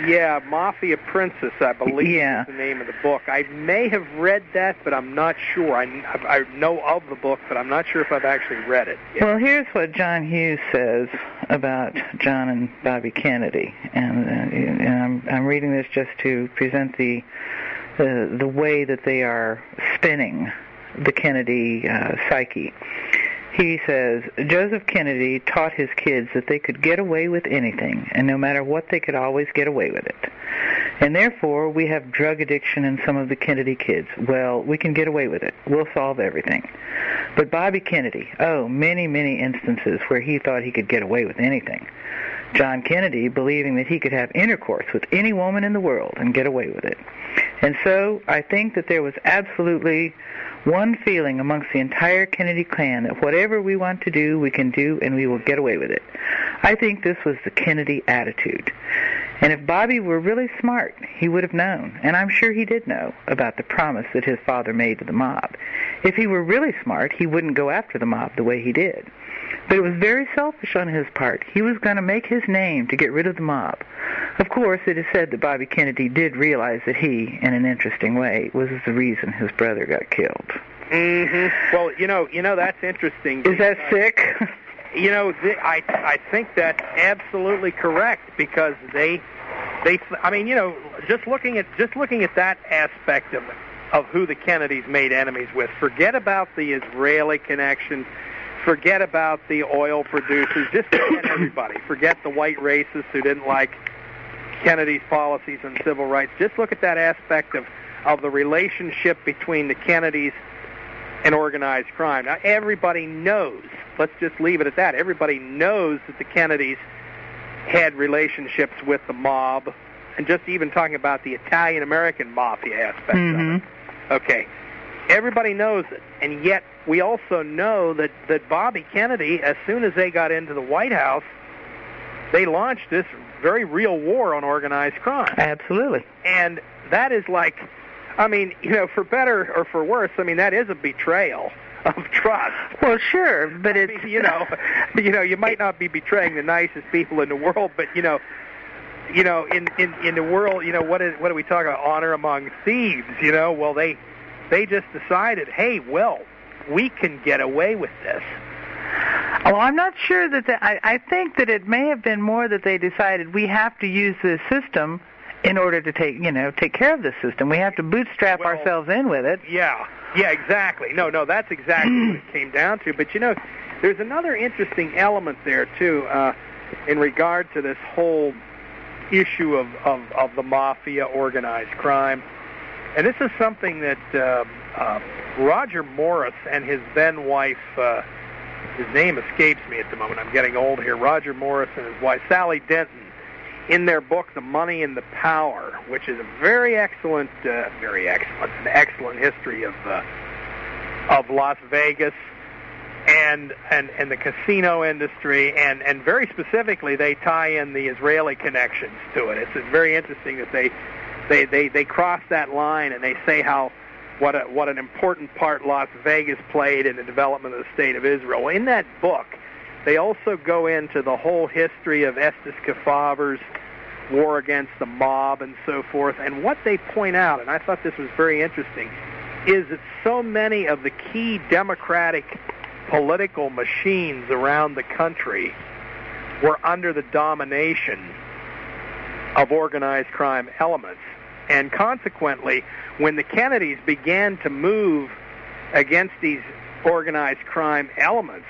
Speaker 2: yeah, Mafia Princess, I believe
Speaker 1: Yeah.
Speaker 2: is the name of the book. I may have read that, but I'm not sure. I, I know of the book, but I'm not sure if I've actually read it. yet.
Speaker 1: Well, here's what John Hughes says about John and Bobby Kennedy, and, uh, and I'm, I'm reading this just to present the the, way that they are spinning the Kennedy uh, psyche. He says Joseph Kennedy taught his kids that they could get away with anything, and no matter what, they could always get away with it. And therefore, we have drug addiction in some of the Kennedy kids. Well, we can get away with it. We'll solve everything. But Bobby Kennedy, oh, many, many instances where he thought he could get away with anything. John Kennedy believing that he could have intercourse with any woman in the world and get away with it. And so I think that there was absolutely one feeling amongst the entire Kennedy clan that whatever we want to do, we can do and we will get away with it. I think this was the Kennedy attitude. And if Bobby were really smart, he would have known, and I'm sure he did know, about the promise that his father made to the mob. If he were really smart, he wouldn't go after the mob the way he did. But it was very selfish on his part. He was going to make his name to get rid of the mob. Of course, it is said that Bobby Kennedy did realize that he, in an interesting way, was the reason his brother got killed.
Speaker 2: Mm-hmm. Well, you know, you know that's interesting.
Speaker 1: Is that sick? <laughs>
Speaker 2: You know, th- I I think that's absolutely correct because they they I mean, you know, just looking at just looking at that aspect of of who the Kennedys made enemies with. Forget about the Israeli connection. Forget about the oil producers. Just forget <coughs> everybody. Forget the white racists who didn't like Kennedy's policies on civil rights. Just look at that aspect of of the relationship between the Kennedys and organized crime. Now, everybody knows, let's just leave it at that. Everybody knows that the Kennedys had relationships with the mob, and just even talking about the Italian American mafia aspect of
Speaker 1: Mhm.
Speaker 2: it. Okay. Everybody knows it, and yet we also know that, that Bobby Kennedy, as soon as they got into the White House, they launched this very real war on organized crime.
Speaker 1: Absolutely.
Speaker 2: And that is like, I mean, you know, for better or for worse, I mean, that is a betrayal of trust.
Speaker 1: Well, sure, but
Speaker 2: I
Speaker 1: it's
Speaker 2: mean, you know, <laughs> you know, you might not be betraying the nicest people in the world, but you know, you know, in in in the world, you know, what is what do we talk about? Honor among thieves, you know? Well, they they just decided, hey, well, we can get away with this.
Speaker 1: Oh, I'm not sure that the, I, I think that it may have been more that they decided we have to use this system in order to take, you know, take care of this system. We have to bootstrap
Speaker 2: Well-
Speaker 1: ourselves in with it.
Speaker 2: Yeah, yeah, exactly. No, no, that's exactly what it <clears throat> came down to. But you know, there's another interesting element there too, uh, in regard to this whole issue of, of of the mafia, organized crime, and this is something that uh, uh, Roger Morris and his then wife. Uh, his name escapes me at the moment. I'm getting old here. Roger Morris and his wife Sally Denton, in their book *The Money and the Power*, which is a very excellent, uh, very excellent, an excellent history of uh, of Las Vegas and and and the casino industry, and and very specifically, they tie in the Israeli connections to it. It's very interesting that they they they they cross that line and they say how what a, what an important part Las Vegas played in the development of the state of Israel. In that book, they also go into the whole history of Estes Kefauver's war against the mob and so forth. And what they point out, and I thought this was very interesting, is that so many of the key democratic political machines around the country were under the domination of organized crime elements. And consequently, when the Kennedys began to move against these organized crime elements,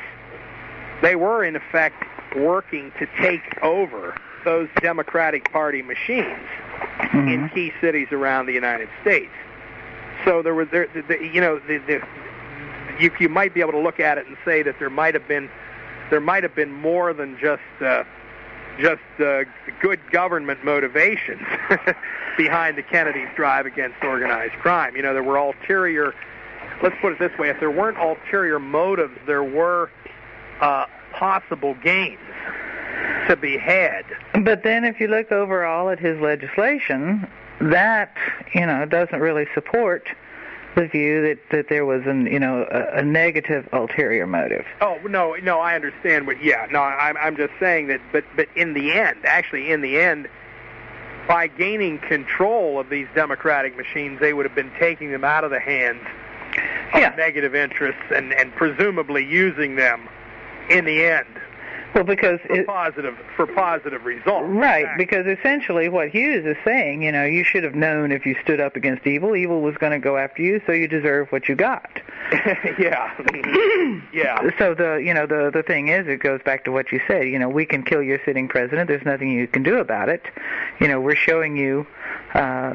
Speaker 2: they were in effect working to take over those Democratic Party machines in
Speaker 1: Mhm.
Speaker 2: key cities around the United States. So there was there, the, the, you know, the, the, you you might be able to look at it and say that there might have been there might have been more than just uh, just uh, good government motivations <laughs> behind the Kennedys' drive against organized crime. You know, there were ulterior. Let's put it this way: if there weren't ulterior motives, there were uh, possible gains to be had.
Speaker 1: But then, if you look overall at his legislation, that you know doesn't really support the view that that there was an you know a, a negative ulterior motive.
Speaker 2: Oh no, no, I understand, but yeah, no, I'm I'm just saying that, but but in the end, actually, in the end, by gaining control of these democratic machines, they would have been taking them out of the hands of
Speaker 1: Yeah.
Speaker 2: negative interests and and presumably using them in the end
Speaker 1: Well, because
Speaker 2: for
Speaker 1: it,
Speaker 2: positive for positive results.
Speaker 1: Right,
Speaker 2: Exactly.
Speaker 1: because essentially what Hughes is saying, you know, you should have known if you stood up against evil, evil was going to go after you, so you deserve what you got.
Speaker 2: yeah, <laughs> <laughs> yeah.
Speaker 1: So the, you know, the the thing is, it goes back to what you said. You know, we can kill your sitting president. There's nothing you can do about it. You know, we're showing you, uh,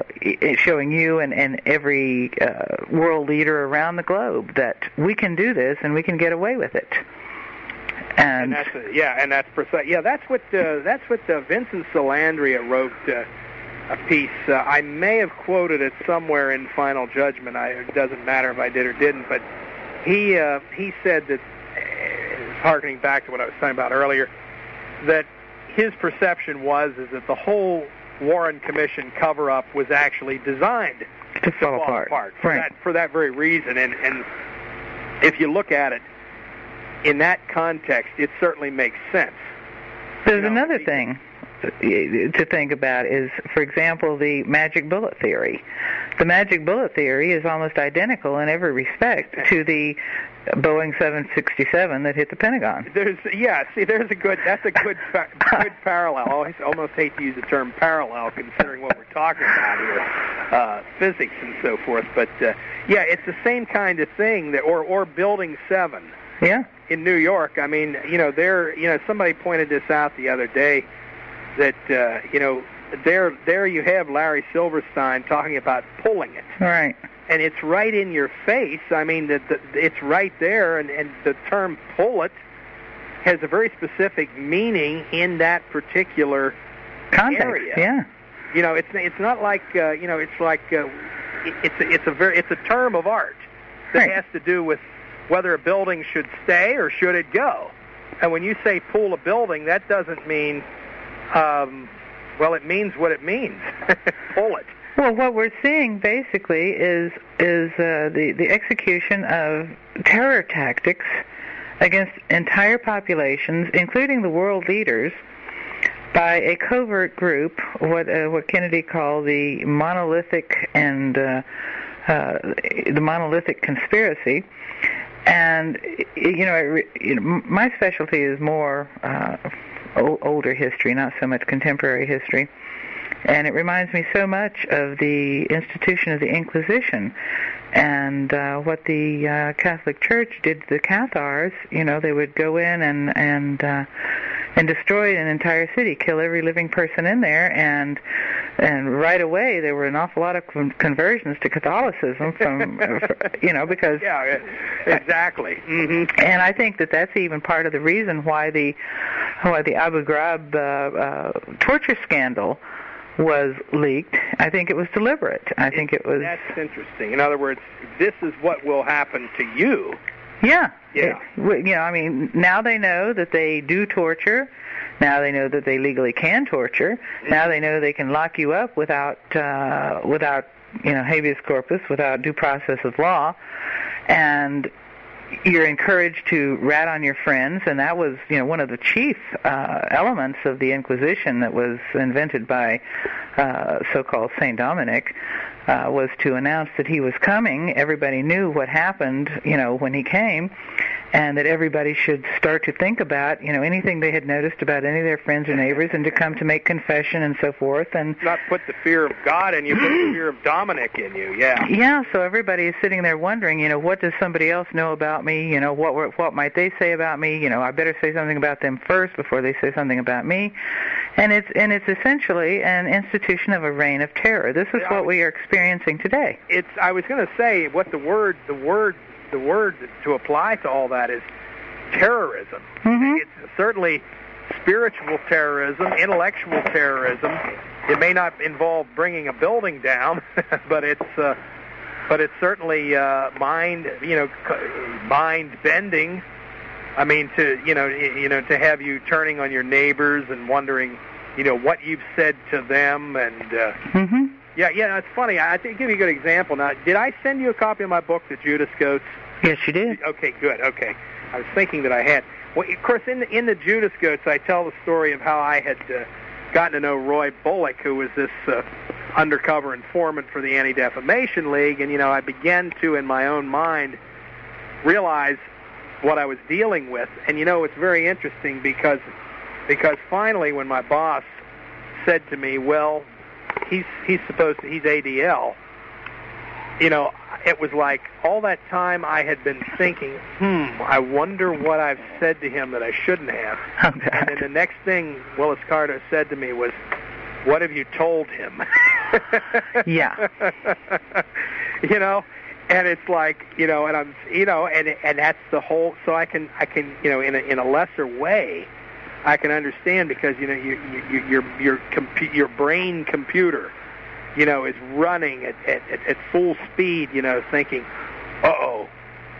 Speaker 1: showing you and and every uh, world leader around the globe that we can do this and we can get away with it.
Speaker 2: And
Speaker 1: And,
Speaker 2: that's uh, yeah, and that's precise. Yeah, that's what uh, that's what uh, Vincent Salandria wrote uh, a piece. Uh, I may have quoted it somewhere in Final Judgment. I, it doesn't matter if I did or didn't, but he uh, he said that, uh, harkening back to what I was talking about earlier, that his perception was is that the whole Warren Commission cover-up was actually designed
Speaker 1: to fall,
Speaker 2: fall
Speaker 1: apart.
Speaker 2: apart for
Speaker 1: Right.
Speaker 2: that for that very reason. And and if you look at it in that context, it certainly makes sense.
Speaker 1: There's
Speaker 2: know,
Speaker 1: another thing to think about is, for example, the magic bullet theory. The magic bullet theory is almost identical in every respect to the Boeing 767 that hit the Pentagon.
Speaker 2: There's yeah, see, there's a good that's a good <laughs> good parallel. I almost hate to use the term parallel, considering what we're talking about here, uh, physics and so forth. But uh, yeah, it's the same kind of thing that, or or Building Seven.
Speaker 1: Yeah.
Speaker 2: in New York. I mean, you know, there, you know, somebody pointed this out the other day that uh, you know, there, there you have Larry Silverstein talking about pulling it,
Speaker 1: right.
Speaker 2: and it's right in your face. I mean, that the, it's right there, and, and the term "pull it" has a very specific meaning in that particular.
Speaker 1: Context.
Speaker 2: Area.
Speaker 1: Yeah.
Speaker 2: You know, it's it's not like uh, you know, it's like uh, it- it's a, it's a very it's a term of art that
Speaker 1: Right.
Speaker 2: has to do with whether a building should stay or should it go. And when you say pull a building, that doesn't mean, um, well, it means what it means. <laughs> pull it.
Speaker 1: Well, what we're seeing basically is is uh, the the execution of terror tactics against entire populations, including the world leaders, by a covert group, what uh, what Kennedy called the monolithic and uh, uh, the monolithic conspiracy. And you know, it, you know, my specialty is more uh, o- older history, not so much contemporary history and it reminds me so much of the institution of the Inquisition and uh, what the uh, Catholic Church did to the Cathars. You know, they would go in and and uh, and destroy an entire city, kill every living person in there, and and right away there were an awful lot of con- conversions to Catholicism from <laughs> you know because
Speaker 2: Yeah, exactly. hmm
Speaker 1: and I think that that's even part of the reason why the why the Abu Ghraib uh, uh, torture scandal was leaked. I think it was deliberate. I think it was
Speaker 2: That's interesting. In other words, this is what will happen to you.
Speaker 1: Yeah.
Speaker 2: Yeah.
Speaker 1: It- you know, I mean, now they know that they do torture. Now they know that they legally can torture. Now they know they can lock you up without uh, without you know habeas corpus, without due process of law, and you're encouraged to rat on your friends, and that was, you know, one of the chief uh, elements of the Inquisition that was invented by uh, so-called Saint Dominic. Uh, was to announce that he was coming. Everybody knew what happened, you know, when he came, and that everybody should start to think about, you know, anything they had noticed about any of their friends or neighbors, and to come to make confession and so forth. And
Speaker 2: Not put the fear of God in you, put the fear of Dominic in you. Yeah.
Speaker 1: yeah, so everybody is sitting there wondering, you know, what does somebody else know about me? You know, what what might they say about me? You know, I better say something about them first before they say something about me. And it's and it's essentially an institution of a reign of terror. This is what we are experiencing today.
Speaker 2: it's I was going to say what the word the word the word to apply to all that is terrorism.
Speaker 1: Mhm.
Speaker 2: It's certainly spiritual terrorism, intellectual terrorism. It may not involve bringing a building down, <laughs> but it's uh, but it's certainly uh, mind you know mind bending. I mean to you know you know to have you turning on your neighbors and wondering you know what you've said to them and uh,
Speaker 1: Mhm.
Speaker 2: yeah yeah it's funny I think give you a good example now did I send you a copy of my book the Judas Goats
Speaker 1: Yes, you did.
Speaker 2: Okay, good. Okay, I was thinking that I had. Well, of course, in the in the Judas Goats, I tell the story of how I had uh, gotten to know Roy Bullock, who was this uh, undercover informant for the Anti Defamation League, and you know, I began to, in my own mind, realize what I was dealing with. And you know, it's very interesting because because finally, when my boss said to me, "Well, he's he's supposed to he's ADL," you know, it was like all that time I had been thinking, "Hmm, I wonder what I've said to him that I shouldn't have." <laughs> And then the next thing Willis Carto said to me was, "What have you told him?" <laughs>
Speaker 1: Yeah. <laughs>
Speaker 2: you know, and it's like you know, and I'm you know, and and that's the whole. So I can I can you know in a in a lesser way, I can understand because you know you, you your your compu- your brain computer, you know, is running at at, at, full speed. You know, thinking, uh oh,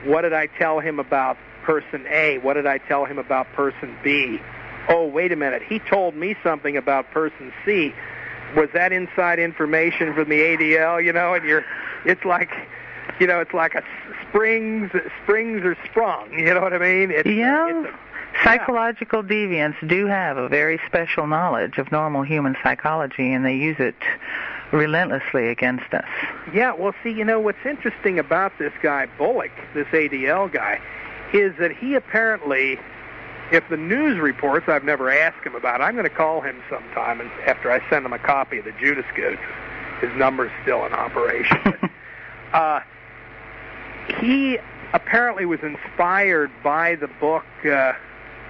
Speaker 2: what did I tell him about person A? What did I tell him about person B? Oh, wait a minute, he told me something about person C. Was that inside information from the ADL? You know, and you're, it's like, you know, it's like a springs springs are sprung. <laughs> You know what I mean? It's,
Speaker 1: Yeah.
Speaker 2: It's a,
Speaker 1: Psychological deviants do have a very special knowledge of normal human psychology, and they use it relentlessly against us.
Speaker 2: Yeah, well, see, you know what's interesting about this guy Bullock, this ADL guy, is that he apparently, if the news reports, I've never asked him about. it. I'm going to call him sometime, and after I send him a copy of the Judas Goats, his number's still in operation. <laughs> But, uh, he apparently was inspired by the book. Uh,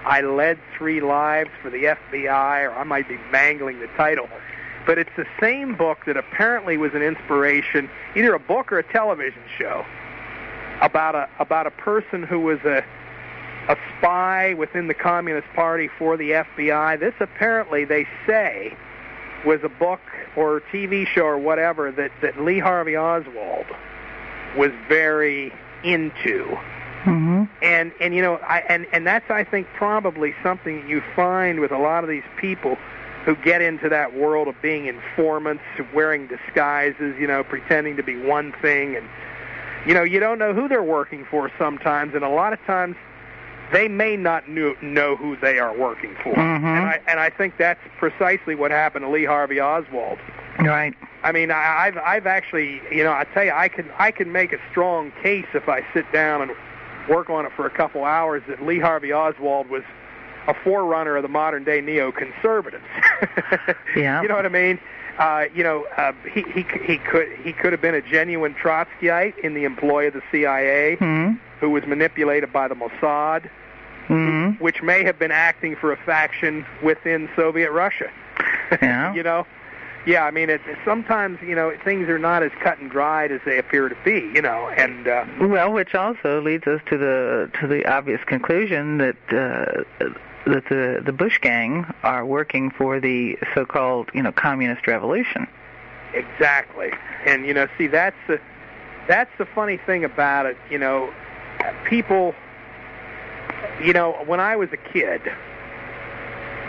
Speaker 2: I led three lives for the FBI, or I might be mangling the title but it's the same book that apparently was an inspiration, either a book or a television show, about a about a person who was a a spy within the Communist Party for the FBI. This apparently they say was a book or TV show or whatever that that Lee Harvey Oswald was very into
Speaker 1: hmm
Speaker 2: and and you know I and and that's I think probably something you find with a lot of these people who get into that world of being informants, wearing disguises, you know, pretending to be one thing and you know, you don't know who they're working for sometimes and a lot of times they may not knew, know who they are working for.
Speaker 1: Mhm.
Speaker 2: And I and I think that's precisely what happened to Lee Harvey Oswald.
Speaker 1: Right.
Speaker 2: I mean, I, I've I've actually, you know, I tell you, I can I can make a strong case if I sit down and work on it for a couple hours that Lee Harvey Oswald was a forerunner of the modern day neoconservatives. <laughs>
Speaker 1: Yeah.
Speaker 2: You know what I mean? Uh, you know, uh, he he he could he could have been a genuine Trotskyite in the employ of the CIA,
Speaker 1: hmm
Speaker 2: who was manipulated by the Mossad,
Speaker 1: hmm
Speaker 2: which may have been acting for a faction within Soviet Russia. <laughs>
Speaker 1: Yeah.
Speaker 2: you know, yeah. I mean, it, sometimes you know things are not as cut and dried as they appear to be. You know, and uh,
Speaker 1: Well, which also leads us to the to the obvious conclusion that uh, that the the Bush gang are working for the so-called you know communist revolution.
Speaker 2: exactly. And you know, see, that's the that's the funny thing about it. You know, people. You know, when I was a kid,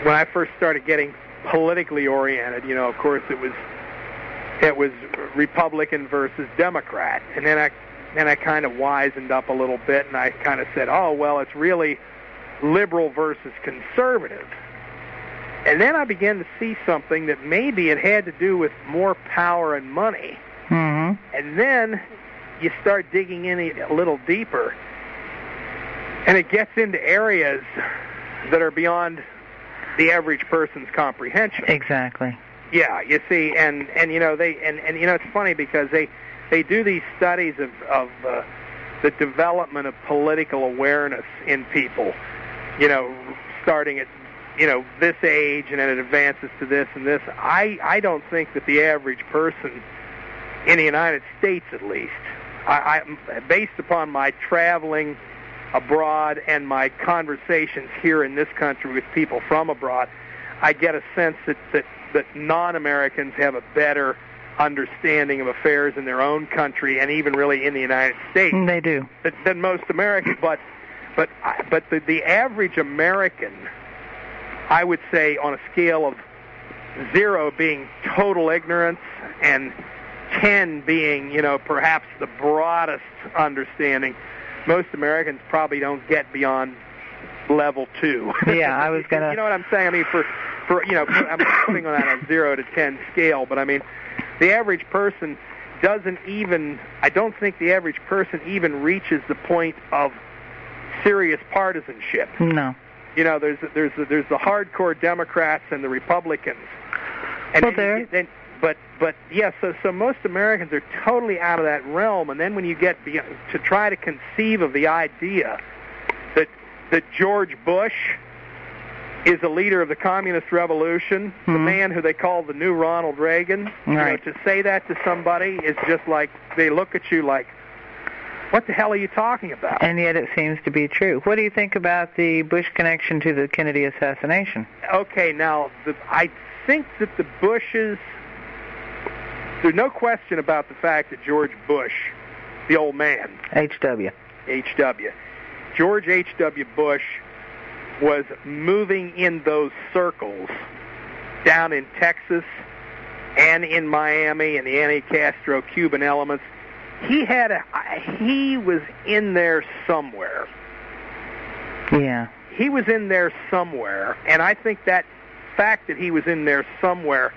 Speaker 2: when I first started getting politically oriented, you know, of course it was it was Republican versus Democrat, and then I then I kind of wizened up a little bit, and I kind of said, oh well, it's really liberal versus conservative. And then I began to see something that maybe it had to do with more power and money.
Speaker 1: hmm
Speaker 2: And then you start digging in a little deeper, and it gets into areas that are beyond the average person's comprehension.
Speaker 1: Exactly.
Speaker 2: Yeah, you see, and and you know they and and you know it's funny because they they do these studies of of uh, the development of political awareness in people. You know, starting at you know this age and then it advances to this and this. I I don't think that the average person in the United States, at least, I, I based upon my traveling abroad and my conversations here in this country with people from abroad, I get a sense that that, that non-Americans have a better understanding of affairs in their own country and even really in the United States.
Speaker 1: They do.
Speaker 2: Than, than most Americans, but but but the the average American, I would say, on a scale of zero being total ignorance and ten being, you know, perhaps the broadest understanding, most Americans probably don't get beyond level two. <laughs>
Speaker 1: Yeah, I was gonna.
Speaker 2: you know what I'm saying? I mean, for for you know, I'm putting on that on a zero to ten scale, but I mean, the average person doesn't even. I don't think the average person even reaches the point of serious partisanship.
Speaker 1: No.
Speaker 2: You know, there's there's there's the hardcore Democrats and the Republicans. And
Speaker 1: well, there.
Speaker 2: Then, but but yeah, so so most Americans are totally out of that realm. And then when you get beyond, to try to conceive of the idea that that George Bush is a leader of the communist revolution,
Speaker 1: mm-hmm.
Speaker 2: the man who they call the new Ronald Reagan.
Speaker 1: Right.
Speaker 2: You know, to say that to somebody is just like they look at you like, what the hell are you talking about?
Speaker 1: And yet it seems to be true. What do you think about the Bush connection to the Kennedy assassination?
Speaker 2: Okay, now the, I think that the Bushes. There's no question about the fact that George Bush, the old man,
Speaker 1: H.W.
Speaker 2: H.W. George H.W. Bush was moving in those circles down in Texas and in Miami and the anti-Castro Cuban elements. He had a he was in there somewhere.
Speaker 1: Yeah.
Speaker 2: He was in there somewhere, and I think that fact that he was in there somewhere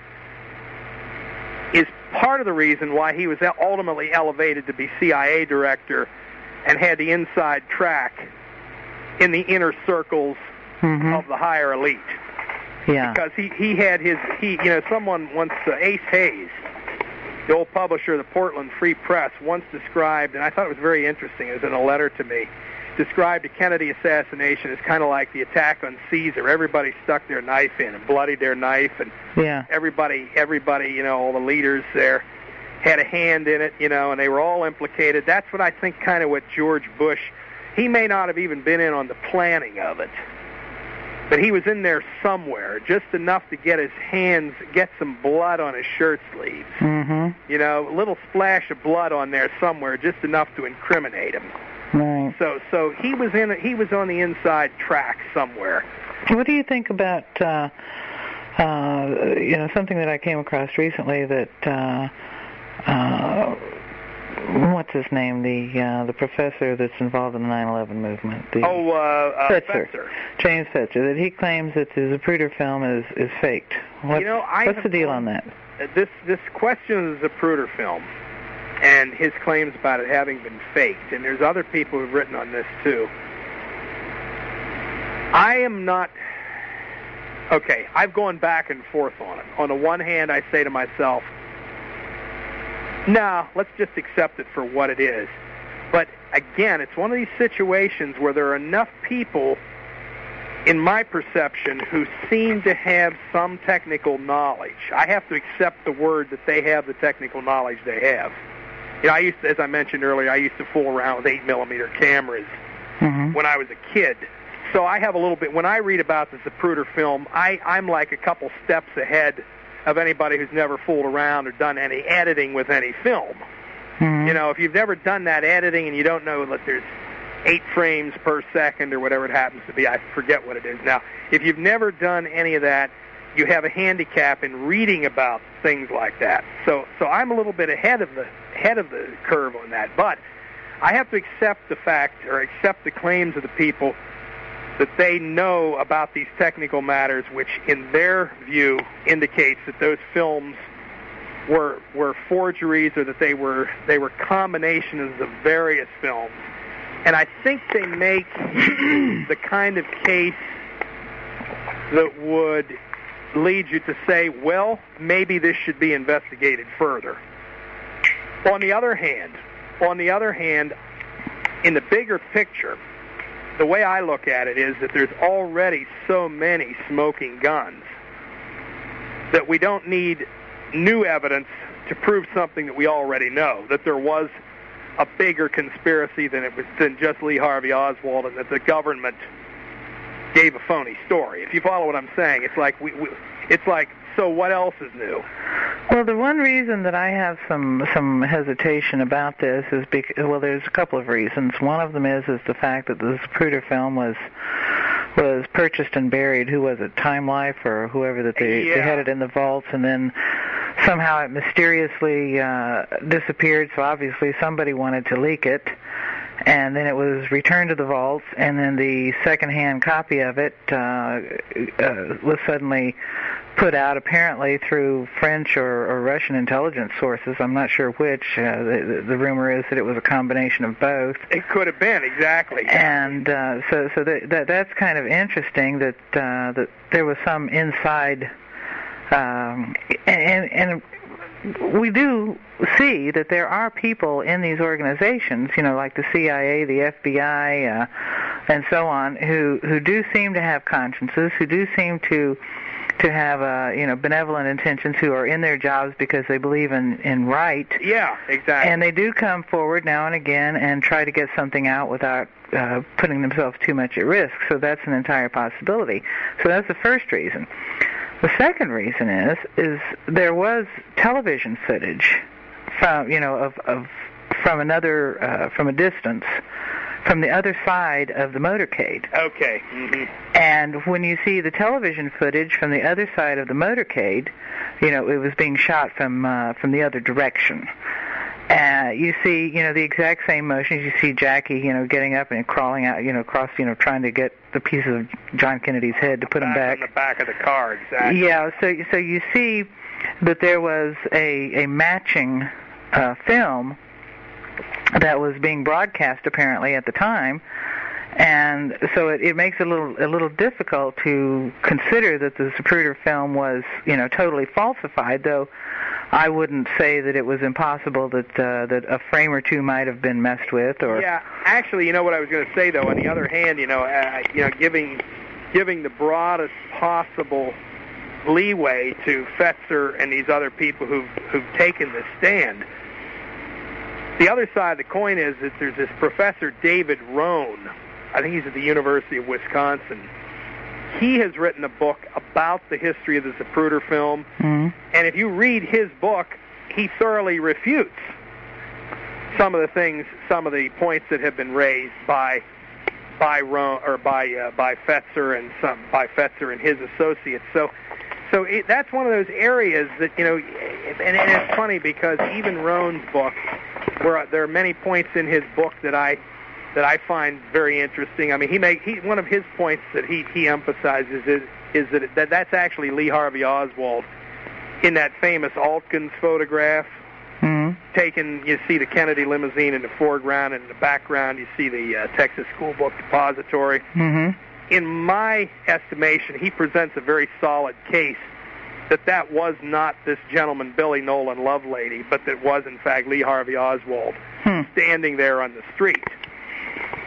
Speaker 2: is part of the reason why he was ultimately elevated to be CIA director and had the inside track in the inner circles
Speaker 1: mm-hmm.
Speaker 2: of the higher elite.
Speaker 1: Yeah.
Speaker 2: Because he he had his he you know someone once uh, Ace Hayes, the old publisher of the Portland Free Press, once described, and I thought it was very interesting. It was in a letter to me. Described the Kennedy assassination as kind of like the attack on Caesar. Everybody stuck their knife in and bloodied their knife, and
Speaker 1: yeah.
Speaker 2: everybody, everybody, you know, all the leaders there had a hand in it, you know, and they were all implicated. That's what I think kind of what George Bush, he may not have even been in on the planning of it, but he was in there somewhere, just enough to get his hands, get some blood on his shirt sleeves.
Speaker 1: Mm-hmm.
Speaker 2: You know, a little splash of blood on there somewhere, just enough to incriminate him.
Speaker 1: Right.
Speaker 2: So, so he was in, he was on the inside track somewhere.
Speaker 1: What do you think about, uh, uh, you know, something that I came across recently that, uh, uh, what's his name? The uh, the professor that's involved in the 9/11 movement. The
Speaker 2: oh, uh, uh,
Speaker 1: Fetzer.
Speaker 2: Fetzer.
Speaker 1: James Fetzer. That he claims that the Zapruder film is is faked. What,
Speaker 2: you know, I
Speaker 1: what's the deal on that?
Speaker 2: This this question of the Zapruder film and his claims about it having been faked, and there's other people who've written on this too. I am not. Okay, I've gone back and forth on it. On the one hand, I say to myself, no, let's just accept it for what it is. But again, it's one of these situations where there are enough people, in my perception, who seem to have some technical knowledge. I have to accept the word that they have the technical knowledge they have. You know, I used to, as I mentioned earlier, I used to fool around with eight millimeter cameras
Speaker 1: Mm-hmm.
Speaker 2: when I was a kid. So I have a little bit. When I read about the Zapruder film, I, I'm like a couple steps ahead of anybody who's never fooled around or done any editing with any film.
Speaker 1: Mm-hmm.
Speaker 2: You know, if you've never done that editing and you don't know that there's eight frames per second or whatever it happens to be, I forget what it is now. If you've never done any of that, you have a handicap in reading about things like that. So, so I'm a little bit ahead of the ahead of the curve on that. But I have to accept the fact or accept the claims of the people that they know about these technical matters, which in their view indicates that those films were were forgeries or that they were they were combinations of various films. And I think they make the kind of case that would lead you to say, well, maybe this should be investigated further. On the other hand, on the other hand, in the bigger picture, the way I look at it is that there's already so many smoking guns that we don't need new evidence to prove something that we already know, that there was a bigger conspiracy than it was than just Lee Harvey Oswald, and that the government gave a phony story. If you follow what I'm saying, it's like we, we it's like so what else is new?
Speaker 1: Well, the one reason that I have some some hesitation about this is because well, there's a couple of reasons. One of them is is the fact that the Zapruder film was was purchased and buried. Who was it? Time Life or whoever that they,
Speaker 2: yeah.
Speaker 1: they had it in the vaults, and then somehow it mysteriously uh, disappeared. So obviously somebody wanted to leak it and then it was returned to the vaults, and then the second-hand copy of it uh, uh, was suddenly put out, apparently through French or, or Russian intelligence sources. I'm not sure which. Uh, the, the rumor is that it was a combination of both.
Speaker 2: It could have been exactly.
Speaker 1: And uh, so, so that, that that's kind of interesting that uh, that there was some inside, um, and and we do see that there are people in these organizations, you know, like the CIA, the FBI, uh, and so on, who who do seem to have consciences, who do seem to to have uh, you know benevolent intentions, who are in their jobs because they believe in in right.
Speaker 2: Yeah, exactly.
Speaker 1: And they do come forward now and again and try to get something out without uh, putting themselves too much at risk. So that's an entire possibility. So that's the first reason. The second reason is is there was television footage from you know of of from another uh, from a distance from the other side of the motorcade.
Speaker 2: Okay. Mm-hmm.
Speaker 1: And when you see the television footage from the other side of the motorcade, you know it was being shot from uh, from the other direction. Uh, you see, you know, the exact same motions. You see Jackie, you know, getting up and crawling out, you know, across, you know, trying to get the pieces of John Kennedy's head to put
Speaker 2: back
Speaker 1: him back.
Speaker 2: on the back of the car, exactly.
Speaker 1: Yeah, so so you see that there was a a matching uh, film that was being broadcast apparently at the time, and so it, it makes it a little a little difficult to consider that the Zapruder film was you know totally falsified, though. I wouldn't say that it was impossible that uh, that a frame or two might have been messed with, or
Speaker 2: Yeah, actually, you know what I was going to say though. On the other hand, you know, uh, you know, giving giving the broadest possible leeway to Fetzer and these other people who've who've taken the stand. The other side of the coin is that there's this professor David Wrone. I think he's at the University of Wisconsin. He has written a book about the history of the Zapruder film,
Speaker 1: Mhm.
Speaker 2: and if you read his book, he thoroughly refutes some of the things, some of the points that have been raised by by Ro- or by uh, by Fetzer and some by Fetzer and his associates. So, so it, that's one of those areas that you know, and, and it's funny because even Wrone's book, where there are many points in his book that I that I find very interesting. I mean, he make he one of his points that he he emphasizes is is that that that's actually Lee Harvey Oswald in that famous Altgens photograph
Speaker 1: Mhm.
Speaker 2: taken, you see the Kennedy limousine in the foreground, and in the background you see the uh, Texas School Book Depository.
Speaker 1: Mhm.
Speaker 2: In my estimation, he presents a very solid case that that was not this gentleman, Billy Nolan Lovelady, but that was in fact Lee Harvey Oswald
Speaker 1: Hmm.
Speaker 2: standing there on the street.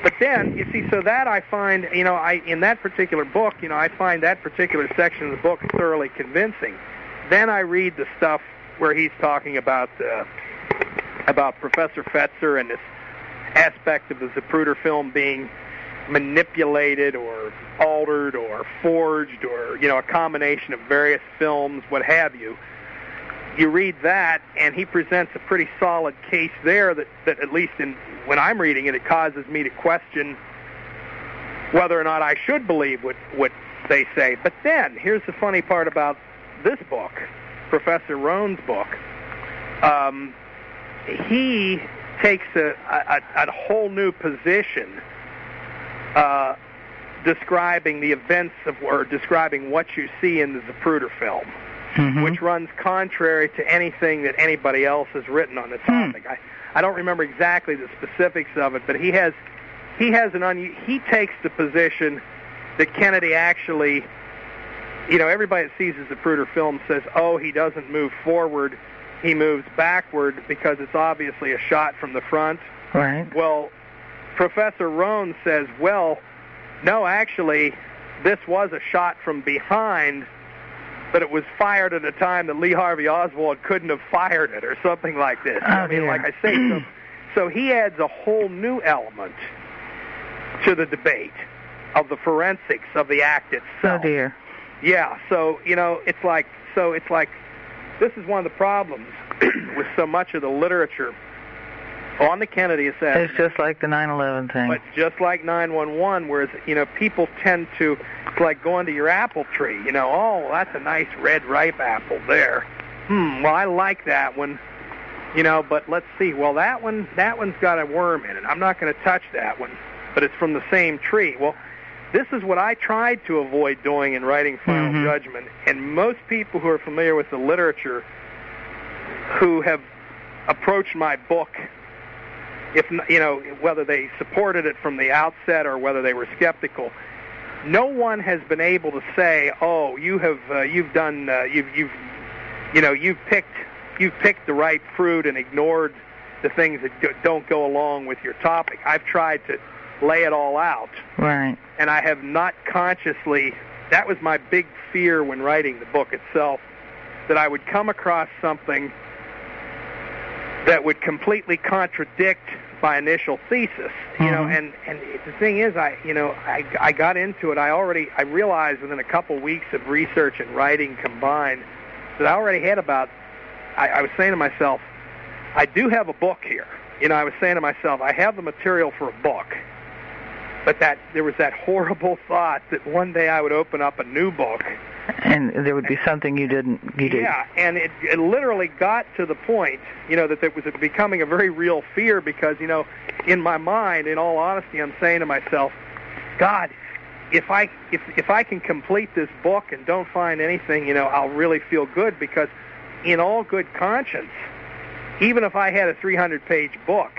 Speaker 2: But then, you see, so that I find, you know, I in that particular book, you know, I find that particular section of the book thoroughly convincing. Then I read the stuff where he's talking about uh, about Professor Fetzer and this aspect of the Zapruder film being manipulated or altered or forged or you know a combination of various films, what have you. You read that, and he presents a pretty solid case there. That that at least in when I'm reading it, it causes me to question whether or not I should believe what what they say. But then here's the funny part about this book, Professor Wrone's book. Um, he takes a, a, a whole new position uh, describing the events of, or describing what you see in the Zapruder film,
Speaker 1: Mhm.
Speaker 2: which runs contrary to anything that anybody else has written on the topic. I, I don't remember exactly the specifics of it, but he has he has an un, he takes the position that Kennedy actually, you know, everybody that sees the Zapruder film says, oh, he doesn't move forward, he moves backward because it's obviously a shot from the front.
Speaker 1: Right.
Speaker 2: Well, Professor Wrone says, well, no, actually, this was a shot from behind, but it was fired at a time that Lee Harvey Oswald couldn't have fired it, or something like this.
Speaker 1: Oh,
Speaker 2: I mean,
Speaker 1: dear.
Speaker 2: like I say, so, So he adds a whole new element to the debate of the forensics of the act
Speaker 1: oh,
Speaker 2: itself.
Speaker 1: Oh dear.
Speaker 2: Yeah, so you know, it's like so it's like this is one of the problems <clears throat> with so much of the literature on the Kennedy assassination.
Speaker 1: It's just like the 9/11 thing.
Speaker 2: But just like 911, whereas you know people tend to, it's like going to your apple tree. You know, oh, that's a nice red ripe apple there. Hmm. Well, I like that one. You know, but let's see. Well, that one, that one's got a worm in it. I'm not going to touch that one, but it's from the same tree. Well, this is what I tried to avoid doing in writing Final
Speaker 1: Mhm.
Speaker 2: Judgment. And most people who are familiar with the literature, who have approached my book if you know whether they supported it from the outset or whether they were skeptical no one has been able to say oh you have uh, you've done uh, you've you've you know you've picked you've picked the right fruit and ignored the things that go- don't go along with your topic i've tried to lay it all out
Speaker 1: right.
Speaker 2: and I have not consciously. That was my big fear when writing the book itself, that I would come across something that would completely contradict my initial thesis. You know,
Speaker 1: Mhm.
Speaker 2: and and the thing is, I you know I I got into it. I already I realized within a couple weeks of research and writing combined that I already had about. I, I was saying to myself, I do have a book here. You know, I was saying to myself, I have the material for a book but that there was that horrible <laughs> thought that one day I would open up a new book.
Speaker 1: And there would be something you didn't you did.
Speaker 2: Yeah, and it, it literally got to the point, you know, that it was becoming a very real fear because, you know, in my mind, in all honesty, I'm saying to myself, God, if I if if I can complete this book and don't find anything, you know, I'll really feel good because, in all good conscience, even if I had a 300-page book,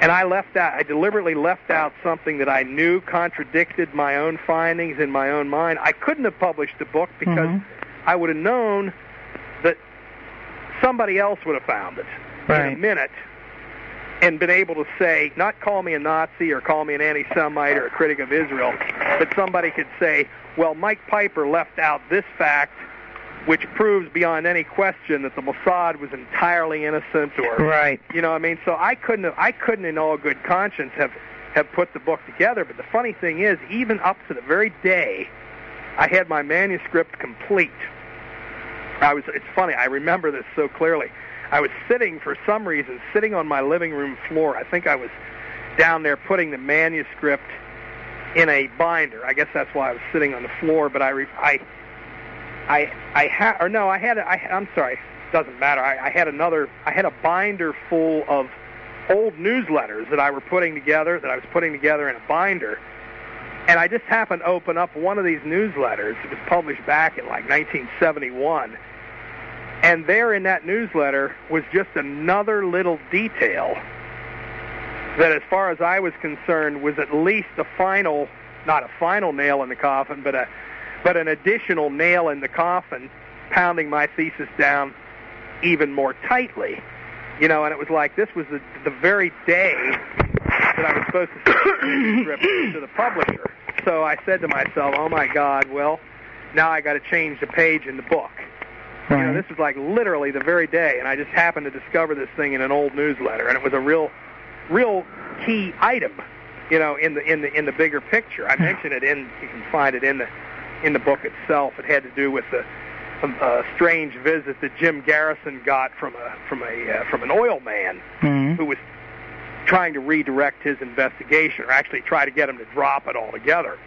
Speaker 2: and I left out, I deliberately left out something that I knew contradicted my own findings in my own mind. I couldn't have published the book because
Speaker 1: Mhm.
Speaker 2: I would have known that somebody else would have found it in a minute and been able to say, not call me a Nazi or call me an anti-Semite or a critic of Israel, but somebody could say, well, Mike Piper left out this fact, which proves beyond any question that the Mossad was entirely innocent or
Speaker 1: Right.
Speaker 2: you know, what I mean, so I couldn't have, I couldn't in all good conscience have have put the book together. But the funny thing is, even up to the very day, I had my manuscript complete. I was. It's funny. I remember this so clearly. I was sitting for some reason, sitting on my living room floor. I think I was down there putting the manuscript in a binder. I guess that's why I was sitting on the floor. But I, re- I, I, I had, or no, I had. I, I'm sorry. Doesn't matter. I, I had another. I had a binder full of old newsletters that I were putting together. That I was putting together in a binder. And I just happened to open up one of these newsletters. It was published back in like 1971. And there in that newsletter was just another little detail that, as far as I was concerned, was at least a final, not a final nail in the coffin, but a, but an additional nail in the coffin, pounding my thesis down even more tightly. You know, and it was like this was the, the very day that I was supposed to send the to the publisher. So I said to myself, "Oh my God! Well, now I got to change the page in the book." You know, this was like literally the very day, and I just happened to discover this thing in an old newsletter, and it was a real, real key item, you know, in the in the in the bigger picture. I mentioned it in you can find it in the in the book itself. It had to do with the a, a strange visit that Jim Garrison got from a from a uh, from an oil man
Speaker 1: Mhm.
Speaker 2: who was trying to redirect his investigation, or actually try to get him to drop it altogether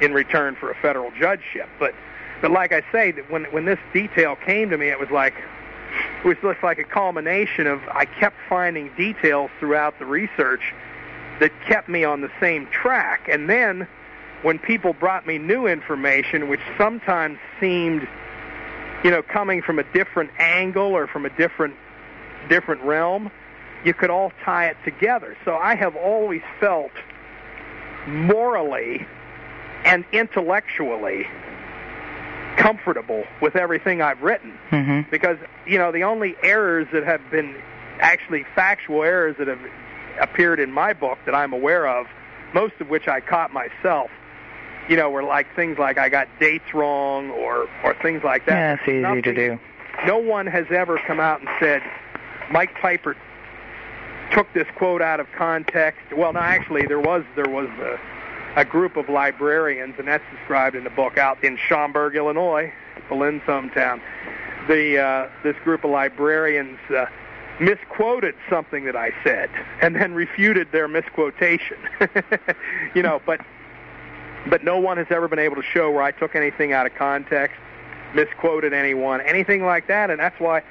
Speaker 2: in return for a federal judgeship. But but like I say, that when when this detail came to me, it was like it was just like a culmination of I kept finding details throughout the research that kept me on the same track, and then when people brought me new information, which sometimes seemed you know coming from a different angle or from a different different realm you could all tie it together. So I have always felt morally and intellectually comfortable with everything I've written
Speaker 1: Mhm.
Speaker 2: because you know the only errors that have been actually factual errors that have appeared in my book that I'm aware of, most of which I caught myself, you know, were like things like I got dates wrong or or things like that.
Speaker 1: Yeah, it's easy to do.
Speaker 2: no one has ever come out and said Mike Piper took this quote out of context. Well, no, actually, there was there was a, a group of librarians, and that's described in the book out in Schaumburg, Illinois, Belin's hometown. The uh, this group of librarians uh, misquoted something that I said, and then refuted their misquotation. <laughs> you know, but but no one has ever been able to show where I took anything out of context, misquoted anyone, anything like that, and that's why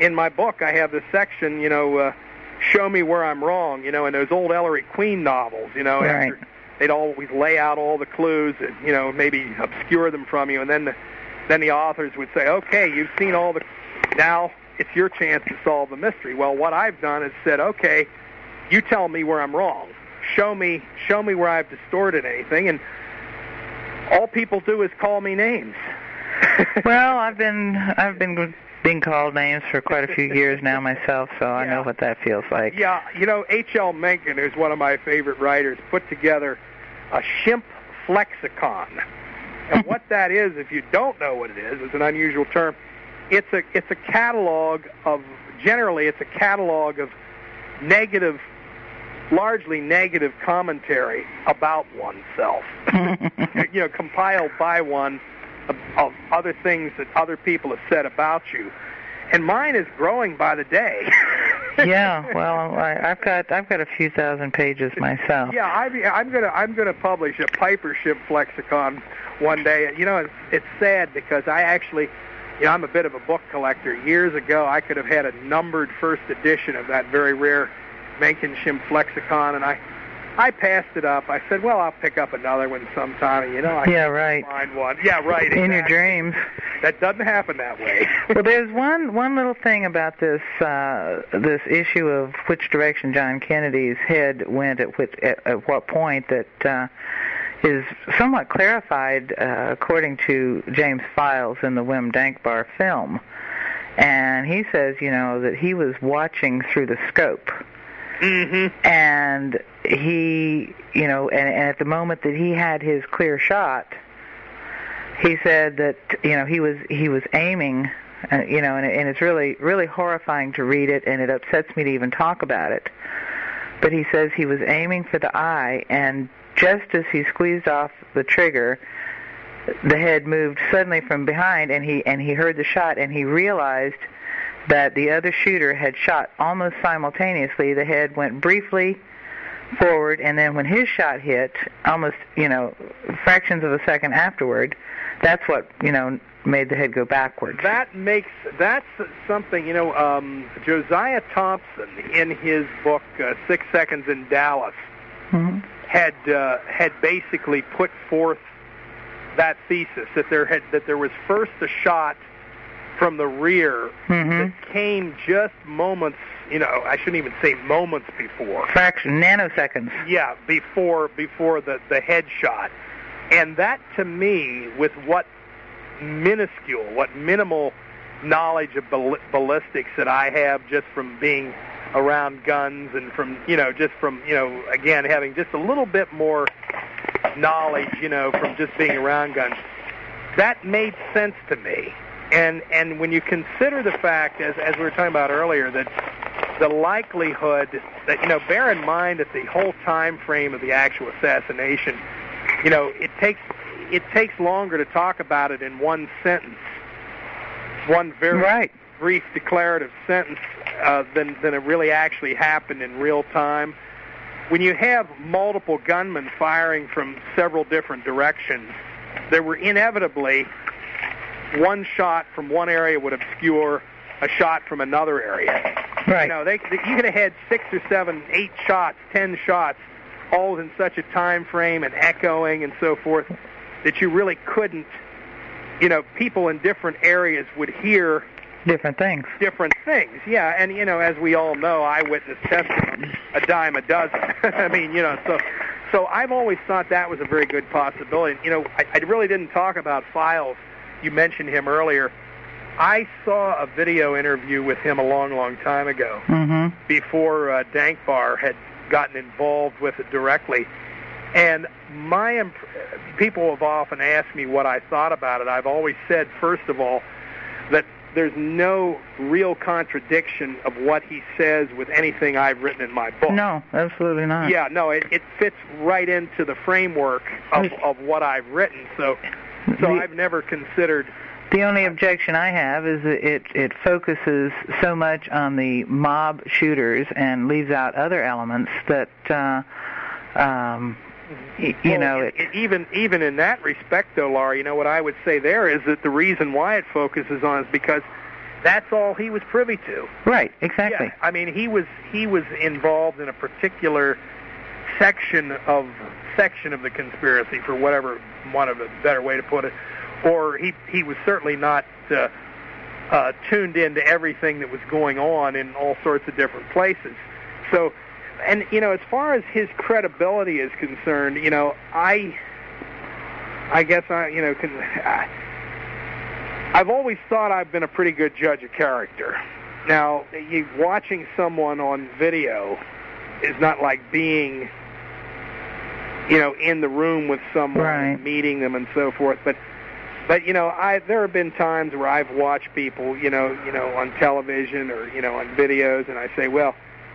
Speaker 2: in my book I have this section, you know, uh, show me where I'm wrong, you know, in those old Ellery Queen novels, you know,
Speaker 1: Right.
Speaker 2: after they'd always lay out all the clues and, you know, maybe obscure them from you and then the then the authors would say, "Okay, you've seen all the now it's your chance to solve the mystery." Well, what I've done is said, "Okay, you tell me where I'm wrong. Show me show me where I've distorted anything." And all people do is call me names. <laughs>
Speaker 1: Well, I've been I've been being called names for quite a few years now myself, so I know what that feels like.
Speaker 2: Yeah, you know, H.L. Mencken, who's one of my favorite writers, put together a shimp flexicon. And <laughs> what that is, if you don't know what it is, it's an unusual term. It's a it's a catalog of generally it's a catalog of negative, largely negative commentary about oneself. <laughs> you know, compiled by one of, of other things that other people have said about you. And mine is growing by the day. <laughs>
Speaker 1: yeah, well, I, I've got I've got a few thousand pages myself.
Speaker 2: Yeah, I, I'm gonna I'm gonna publish a Piper Ship lexicon one day. You know, it's, it's sad because I actually, you know, I'm a bit of a book collector. Years ago, I could have had a numbered first edition of that very rare Mencken Schimpflexikon, and I I passed it up. I said, well, I'll pick up another one sometime. You know, I
Speaker 1: Yeah, right.
Speaker 2: find one. Yeah, right.
Speaker 1: In your dreams.
Speaker 2: That doesn't happen that way. <laughs>
Speaker 1: Well, there's one one little thing about this uh, this issue of which direction John Kennedy's head went at which at, at what point that uh, is somewhat clarified uh, according to James Files in the Wim Dankbaar film, and he says you know that he was watching through the scope
Speaker 2: mm-hmm.
Speaker 1: and he you know and, and at the moment that he had his clear shot he said that you know he was he was aiming uh, you know and, and it's really really horrifying to read it and it upsets me to even talk about it but he says he was aiming for the eye and just as he squeezed off the trigger the head moved suddenly from behind and he and he heard the shot and he realized that the other shooter had shot almost simultaneously the head went briefly forward and then when his shot hit almost you know fractions of a second afterward that's what you know made the head go backwards
Speaker 2: That makes that's something you know. Um, Josiah Thompson, in his book uh, Six Seconds in Dallas,
Speaker 1: Mhm.
Speaker 2: had uh, had basically put forth that thesis that there had that there was first a shot from the rear
Speaker 1: Mhm.
Speaker 2: that came just moments. You know, I shouldn't even say moments before.
Speaker 1: fraction nanoseconds
Speaker 2: Yeah, before before the the head shot, and that to me, with what minuscule, what minimal knowledge of ball- ballistics that I have just from being around guns and from you know just from you know again having just a little bit more knowledge you know from just being around guns, that made sense to me. And and when you consider the fact, as as we were talking about earlier, that the likelihood that you know bear in mind that the whole time frame of the actual assassination you know it takes it takes longer to talk about it in one sentence. One very
Speaker 1: right.
Speaker 2: brief declarative sentence uh, than than it really actually happened in real time. When you have multiple gunmen firing from several different directions there were inevitably one shot from one area would obscure a shot from another area
Speaker 1: right
Speaker 2: you know, they, they you could have had six or seven, eight shots, ten shots, all in such a time frame and echoing and so forth that you really couldn't. You know, people in different areas would hear
Speaker 1: different things
Speaker 2: different things. Yeah, and you know, as we all know, eyewitness testimony, a dime a dozen. <laughs> I mean, you know, so so I've always thought that was a very good possibility. You know, I, I really didn't talk about Files. You mentioned him earlier. I saw a video interview with him a long, long time ago
Speaker 1: mhm
Speaker 2: before uh, Dankbaar had gotten involved with it directly. And my imp- people have often asked me what I thought about it. I've always said, first of all, that there's no real contradiction of what he says with anything I've written in my book.
Speaker 1: No, absolutely not.
Speaker 2: Yeah, no, it, it fits right into the framework of, of what I've written. So, so
Speaker 1: The-
Speaker 2: I've never considered.
Speaker 1: The only objection I have is that it it focuses so much on the mob shooters and leaves out other elements that uh, um, y- you
Speaker 2: well,
Speaker 1: know
Speaker 2: it,
Speaker 1: it.
Speaker 2: even even in that respect, though, Laura, you know what I would say there is that the reason why it focuses on is because that's all he was privy to.
Speaker 1: Right, exactly.
Speaker 2: Yeah, I mean, he was he was involved in a particular section of section of the conspiracy, for whatever one of a better way to put it, or he he was certainly not uh, uh, tuned into everything that was going on in all sorts of different places. So, and you know, as far as his credibility is concerned, you know, I I guess I you know can. I, I've always thought I've been a pretty good judge of character. Now, you, watching someone on video is not like being, you know, in the room with someone,
Speaker 1: Right.
Speaker 2: meeting them, and so forth. But, but you know, I there have been times where I've watched people, you know, you know, on television or you know on videos, and I say, well,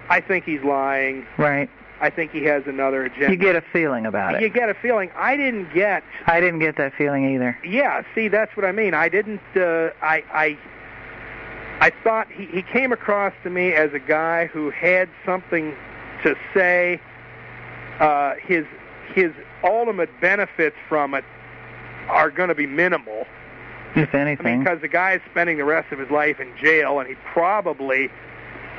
Speaker 2: I think he's lying.
Speaker 1: Right.
Speaker 2: I think he has another agenda.
Speaker 1: You get a feeling about it.
Speaker 2: You get a feeling. I didn't get
Speaker 1: I didn't get that feeling either.
Speaker 2: yeah, see, that's what I mean. I didn't. Uh, I I I thought he he came across to me as a guy who had something to say. Uh, his his ultimate benefits from it are going to be minimal.
Speaker 1: If
Speaker 2: I mean,
Speaker 1: anything.
Speaker 2: because the guy's spending the rest of his life in jail, and he probably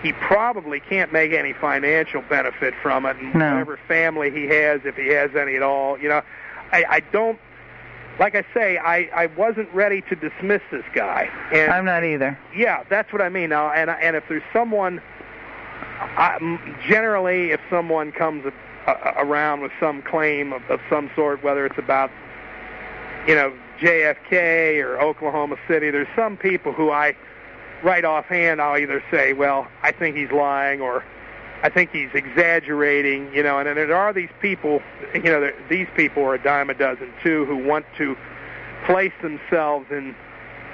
Speaker 2: he probably can't make any financial benefit from it, and
Speaker 1: No.
Speaker 2: whatever family he has, if he has any at all, you know, I, I don't. Like I say, I I wasn't ready to dismiss this guy, and
Speaker 1: I'm not either.
Speaker 2: yeah, that's what I mean now. And and if there's someone, I, generally, if someone comes around with some claim of, of some sort, whether it's about, you know, JFK or Oklahoma City, there's some people who I, right offhand, I'll either say, well, I think he's lying, or I think he's exaggerating, you know. And, and there are these people, you know, there- these people are a dime a dozen too, who want to place themselves in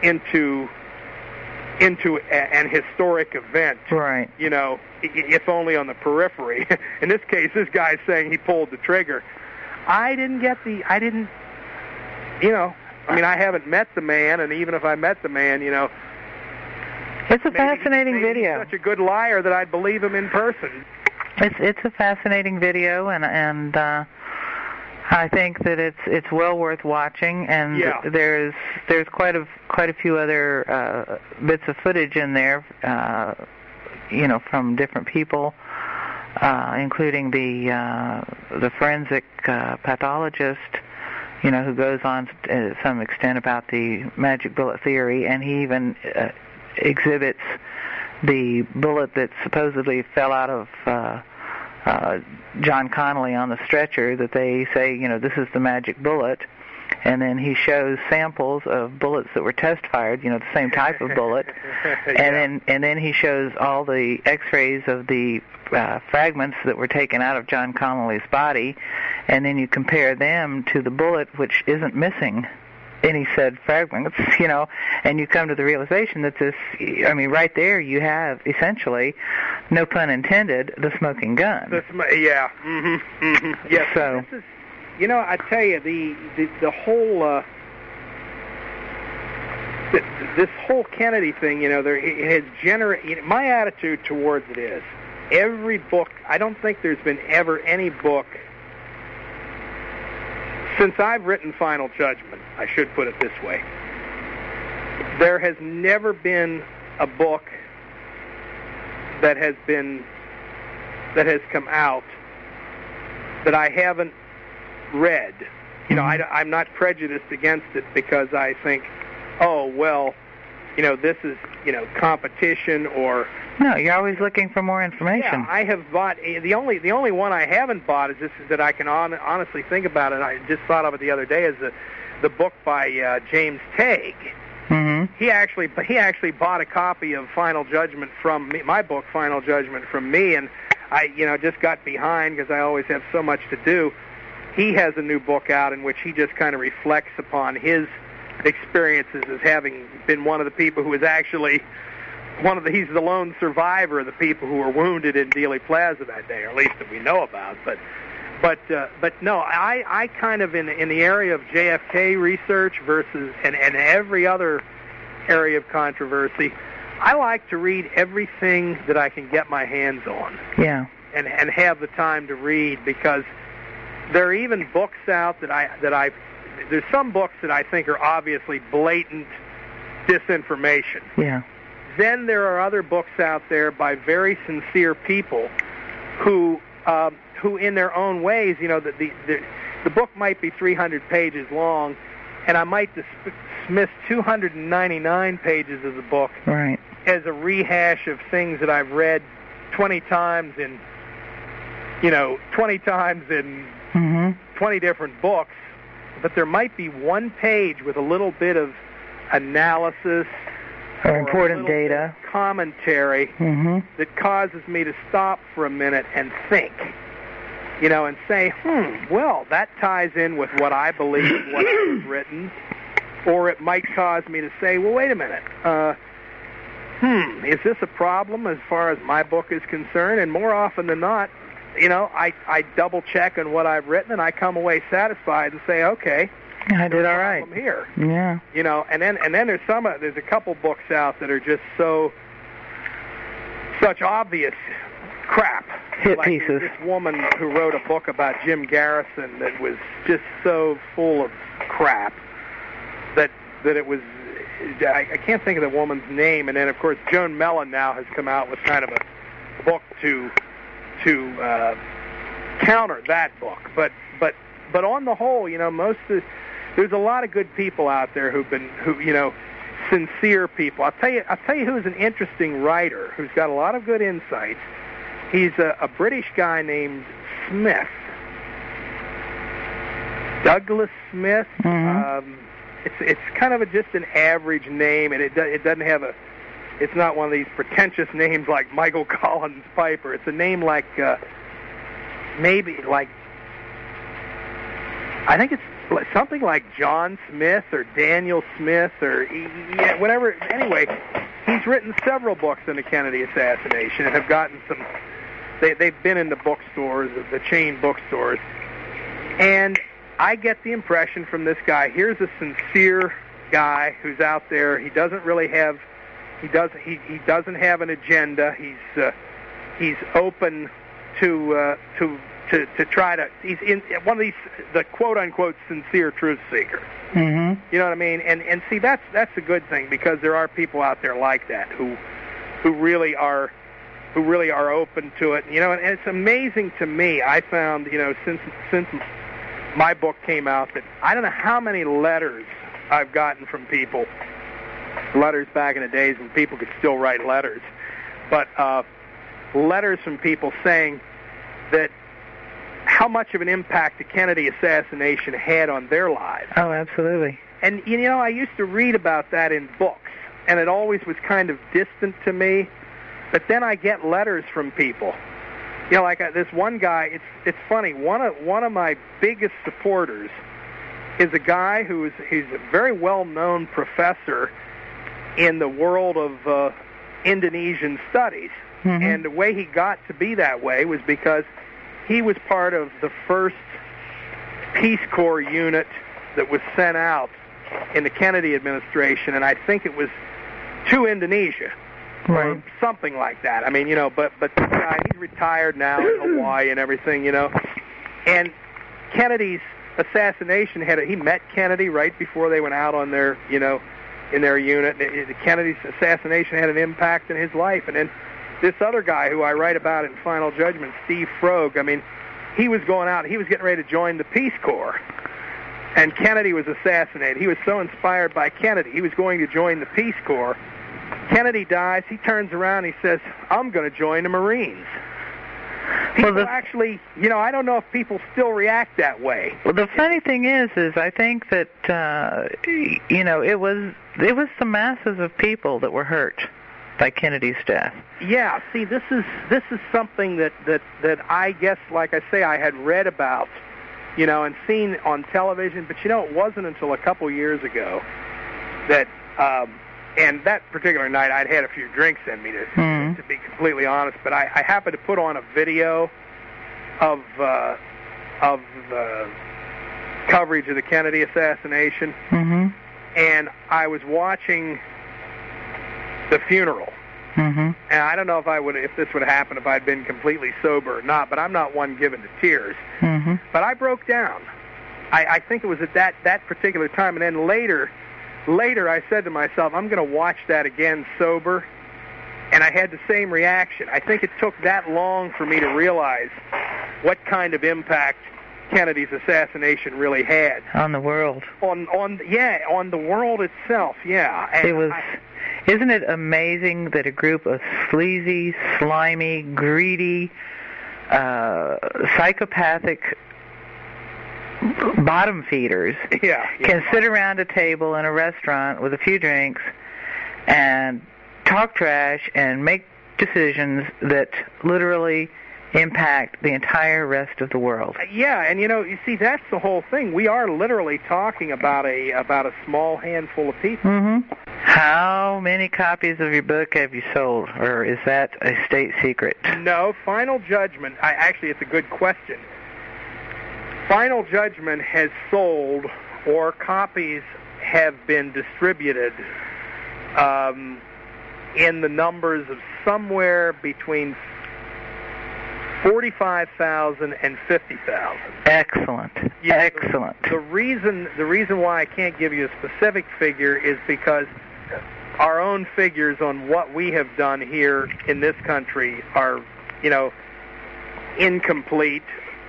Speaker 2: into into a, an historic event.
Speaker 1: Right.
Speaker 2: You know, if only on the periphery. <laughs> In this case, this guy's saying he pulled the trigger. I didn't get the. I didn't. You know, I mean, I haven't met the man, and even if I met the man, you know,
Speaker 1: It's a
Speaker 2: maybe-
Speaker 1: fascinating
Speaker 2: maybe
Speaker 1: video.
Speaker 2: He's such a good liar that I'd believe him in person.
Speaker 1: It's it's a fascinating video, and and uh, I think that it's it's well worth watching. And
Speaker 2: Yeah.
Speaker 1: there's there's quite a quite a few other uh, bits of footage in there, uh, you know, from different people, uh, including the uh, the forensic uh, pathologist. You know, who goes on to some extent about the magic bullet theory, and he even uh, exhibits the bullet that supposedly fell out of uh, uh, John Connally on the stretcher that they say, you know, this is the magic bullet. And then he shows samples of bullets that were test fired, you know, the same type of bullet. <laughs> And then and then he shows all the X-rays of the uh, fragments that were taken out of John Connally's body, and then you compare them to the bullet which isn't missing any said fragments, <laughs> you know, and you come to the realization that this, I mean, right there you have essentially, no pun intended, the smoking gun.
Speaker 2: This, ma- yeah. hmm hmm Yes.
Speaker 1: So-
Speaker 2: This is, you know, I tell you, the the, the whole uh, th- this whole Kennedy thing, you know, there it has generated. My attitude towards it is every book. I don't think there's been ever any book since I've written Final Judgment. I should put it this way. There has never been a book that has been that has come out that I haven't read. You know, I, I'm not prejudiced against it because I think, oh well, you know, this is you know competition or
Speaker 1: No, you're always looking for more information.
Speaker 2: yeah. I have bought eh, the only the only one I haven't bought is this that I can on, honestly think about it. I just thought of it the other day is the the book by uh, James Tague.
Speaker 1: Mm-hmm.
Speaker 2: He actually he actually bought a copy of Final Judgment from me, my book Final Judgment from me, and I you know just got behind because I always have so much to do. He has a new book out in which he just kind of reflects upon his experiences as having been one of the people who was actually one of the he's the lone survivor of the people who were wounded in Dealey Plaza that day, or at least that we know about. But but uh, but no, I I kind of in in the area of JFK research versus and and every other area of controversy, I like to read everything that I can get my hands on.
Speaker 1: Yeah.
Speaker 2: And and have the time to read because there are even books out that I that I there's some books that I think are obviously blatant disinformation.
Speaker 1: Yeah.
Speaker 2: Then there are other books out there by very sincere people who um, who in their own ways, you know, the the the, the book might be 300 pages long, and I might dismiss 299 pages of the book
Speaker 1: right.
Speaker 2: as a rehash of things that I've read 20 times in you know 20 times in
Speaker 1: hmm
Speaker 2: 20 different books, but there might be one page with a little bit of analysis
Speaker 1: Or
Speaker 2: a
Speaker 1: important data.
Speaker 2: of commentary
Speaker 1: hmm
Speaker 2: that causes me to stop for a minute and think. You know, and say, hmm, well, that ties in with what I believe, what I've <coughs> written. Or it might cause me to say, well, wait a minute. Uh, hmm, is this a problem as far as my book is concerned? And more often than not, you know, I, I double check on what I've written and I come away satisfied and say, okay,
Speaker 1: I did
Speaker 2: all right.
Speaker 1: all
Speaker 2: a
Speaker 1: right.
Speaker 2: problem here
Speaker 1: Yeah.
Speaker 2: you know and then and then there's some uh, there's a couple books out that are just so such obvious crap
Speaker 1: Hit
Speaker 2: like
Speaker 1: pieces.
Speaker 2: this woman who wrote a book about Jim Garrison that was just so full of crap that that it was I, I can't think of the woman's name and then of course Joan Mellen now has come out with kind of a book to to uh counter that book but but but on the whole you know most of there's a lot of good people out there who've been who you know sincere people. I'll tell you I'll tell you who's an interesting writer who's got a lot of good insights. He's a, a British guy named Smith. Douglas Smith.
Speaker 1: Mhm.
Speaker 2: Um, it's it's kind of a, just an average name, and it do, it doesn't have a. It's not one of these pretentious names like Michael <laughs> Collins Piper. It's a name like uh, maybe like I think it's something like John Smith or Daniel Smith or yeah, whatever. Anyway, he's written several books on the Kennedy assassination and have gotten some. They they've been in the bookstores, the chain bookstores, and I get the impression from this guy. Here's a sincere guy who's out there. He doesn't really have. He doesn't. He he doesn't have an agenda. He's uh, he's open to uh, to to to try to. He's in one of these the quote unquote sincere truth seeker.
Speaker 1: hmm
Speaker 2: You know what I mean? And and see that's that's a good thing because there are people out there like that who who really are who really are open to it. You know, and, and it's amazing to me. I found you know since since my book came out that I don't know how many letters I've gotten from people. Letters back in the days when people could still write letters, but uh, letters from people saying that how much of an impact the Kennedy assassination had on their lives.
Speaker 1: Oh, absolutely.
Speaker 2: And you know, I used to read about that in books, and it always was kind of distant to me. But then I get letters from people. You know, like uh, this one guy. It's it's funny. One of one of my biggest supporters is a guy who is he's a very well known professor in the world of uh, Indonesian studies.
Speaker 1: Mhm.
Speaker 2: And the way he got to be that way was because he was part of the first Peace Corps unit that was sent out in the Kennedy administration, and I think it was to Indonesia
Speaker 1: Right.
Speaker 2: or something like that. I mean, you know, but but the guy he's retired now in <clears throat> Hawaii and everything, you know. And Kennedy's assassination had a, he met Kennedy right before they went out on their, you know, in their unit. Kennedy's assassination had an impact in his life, and then this other guy who I write about in Final Judgment, Steve Froge. I mean, he was going out. He was getting ready to join the Peace Corps, and Kennedy was assassinated. He was so inspired by Kennedy, he was going to join the Peace Corps. Kennedy dies. He turns around. He says, "I'm going to join the Marines." People
Speaker 1: the-
Speaker 2: actually, you know, I don't know if people still react that way.
Speaker 1: Well, the funny thing is, is I think that uh, you know it was it was the masses of people that were hurt by Kennedy's death.
Speaker 2: Yeah, see, this is this is something that that that I guess, like I say, I had read about, you know, and seen on television. But you know, it wasn't until a couple years ago that um, and that particular night I'd had a few drinks in me to
Speaker 1: Mhm.
Speaker 2: to be completely honest, but I, I happened to put on a video of uh, of the coverage of the Kennedy assassination,
Speaker 1: Mhm.
Speaker 2: and I was watching the funeral.
Speaker 1: Mhm.
Speaker 2: And I don't know if I would if this would happen if I'd been completely sober or not, but I'm not one given to tears.
Speaker 1: Mhm.
Speaker 2: But I broke down. I, I think it was at that that particular time, and then later, later I said to myself, I'm going to watch that again sober, and I had the same reaction. I think it took that long for me to realize what kind of impact Kennedy's assassination really had
Speaker 1: On the world.
Speaker 2: on on yeah on the world itself. Yeah, and
Speaker 1: It was.
Speaker 2: I-
Speaker 1: Isn't it amazing that a group of sleazy, slimy, greedy, uh, psychopathic bottom feeders <laughs>
Speaker 2: yeah, yeah.
Speaker 1: can sit around a table in a restaurant with a few drinks and talk trash and make decisions that literally impact the entire rest of the world.
Speaker 2: Yeah, and you know, you see, that's the whole thing. We are literally talking about a about a small handful of people.
Speaker 1: hmm How many copies of your book have you sold, or is that a state secret?
Speaker 2: No, Final Judgment. I actually, it's a good question. Final Judgment has sold, or copies have been distributed um, in the numbers of somewhere between forty-five thousand and fifty thousand.
Speaker 1: Excellent.
Speaker 2: Yeah,
Speaker 1: Excellent.
Speaker 2: The reason the reason why I can't give you a specific figure is because our own figures on what we have done here in this country are, you know, incomplete.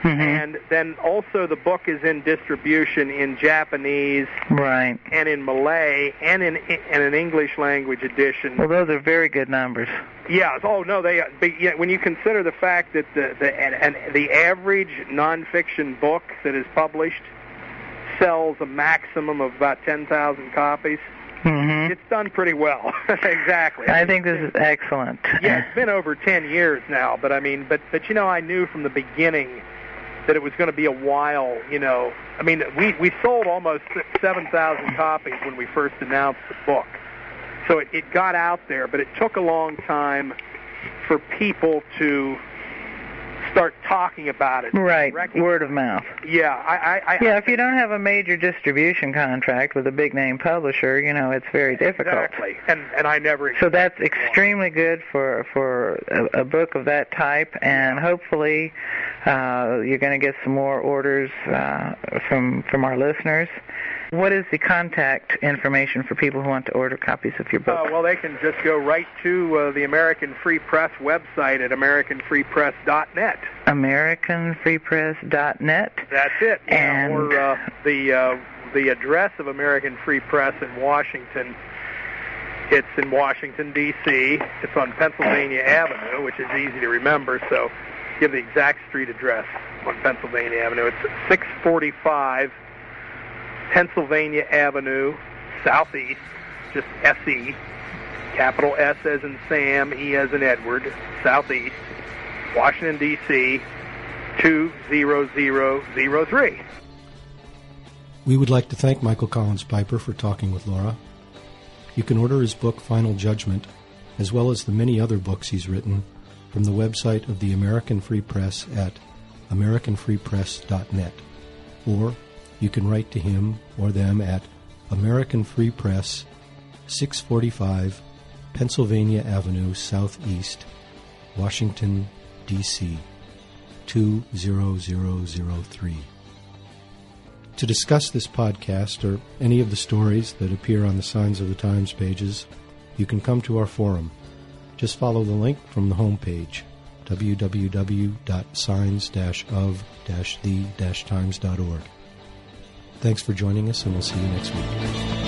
Speaker 1: Mhm.
Speaker 2: And then also the book is in distribution in Japanese
Speaker 1: Right.
Speaker 2: and in Malay and in in an English language edition.
Speaker 1: Well, those are very good numbers.
Speaker 2: Yeah. Oh no, they. But yeah, when you consider the fact that the the and, and the average nonfiction book that is published sells a maximum of about ten thousand copies,
Speaker 1: hmm
Speaker 2: it's done pretty well. <laughs> exactly.
Speaker 1: I think this is excellent.
Speaker 2: Yeah, it's been over ten years now, but I mean, but but you know, I knew from the beginning that it was going to be a while. You know, I mean, we we sold almost seven thousand copies when we first announced the book, so it, it got out there, but it took a long time for people to start talking about it.
Speaker 1: Right.
Speaker 2: Recognize-
Speaker 1: Word of mouth.
Speaker 2: Yeah, I, I, I
Speaker 1: Yeah, if you don't have a major distribution contract with a big name publisher, you know, it's very difficult.
Speaker 2: exactly, and and I never.
Speaker 1: So that's extremely good for for a, a book of that type, and hopefully uh, you're going to get some more orders uh, from from our listeners. What is the contact information for people who want to order copies of your book?
Speaker 2: Uh, well, they can just go right to uh, the American Free Press website at AmericanFreePress.net.
Speaker 1: AmericanFreePress.net.
Speaker 2: That's it. Yeah,
Speaker 1: And-
Speaker 2: or uh, the uh, the address of American Free Press in Washington. It's in Washington D.C. It's on Pennsylvania Avenue, which is easy to remember. So, give the exact street address on Pennsylvania Avenue. It's 645 Pennsylvania Avenue Southeast, just S.E. Capital S as in Sam, E as in Edward, Southeast, Washington D.C. 20003.
Speaker 4: We would like to thank Michael Collins Piper for talking with Laura. You can order his book Final Judgment, as well as the many other books he's written, from the website of the American Free Press at AmericanFreePress.net. Or you can write to him or them at American Free Press, 645 Pennsylvania Avenue Southeast, Washington, D.C. 20003. To discuss this podcast or any of the stories that appear on the Signs of the Times pages, you can come to our forum. Just follow the link from the homepage, www.signs-of-the-times.org. Thanks for joining us, and we'll see you next week.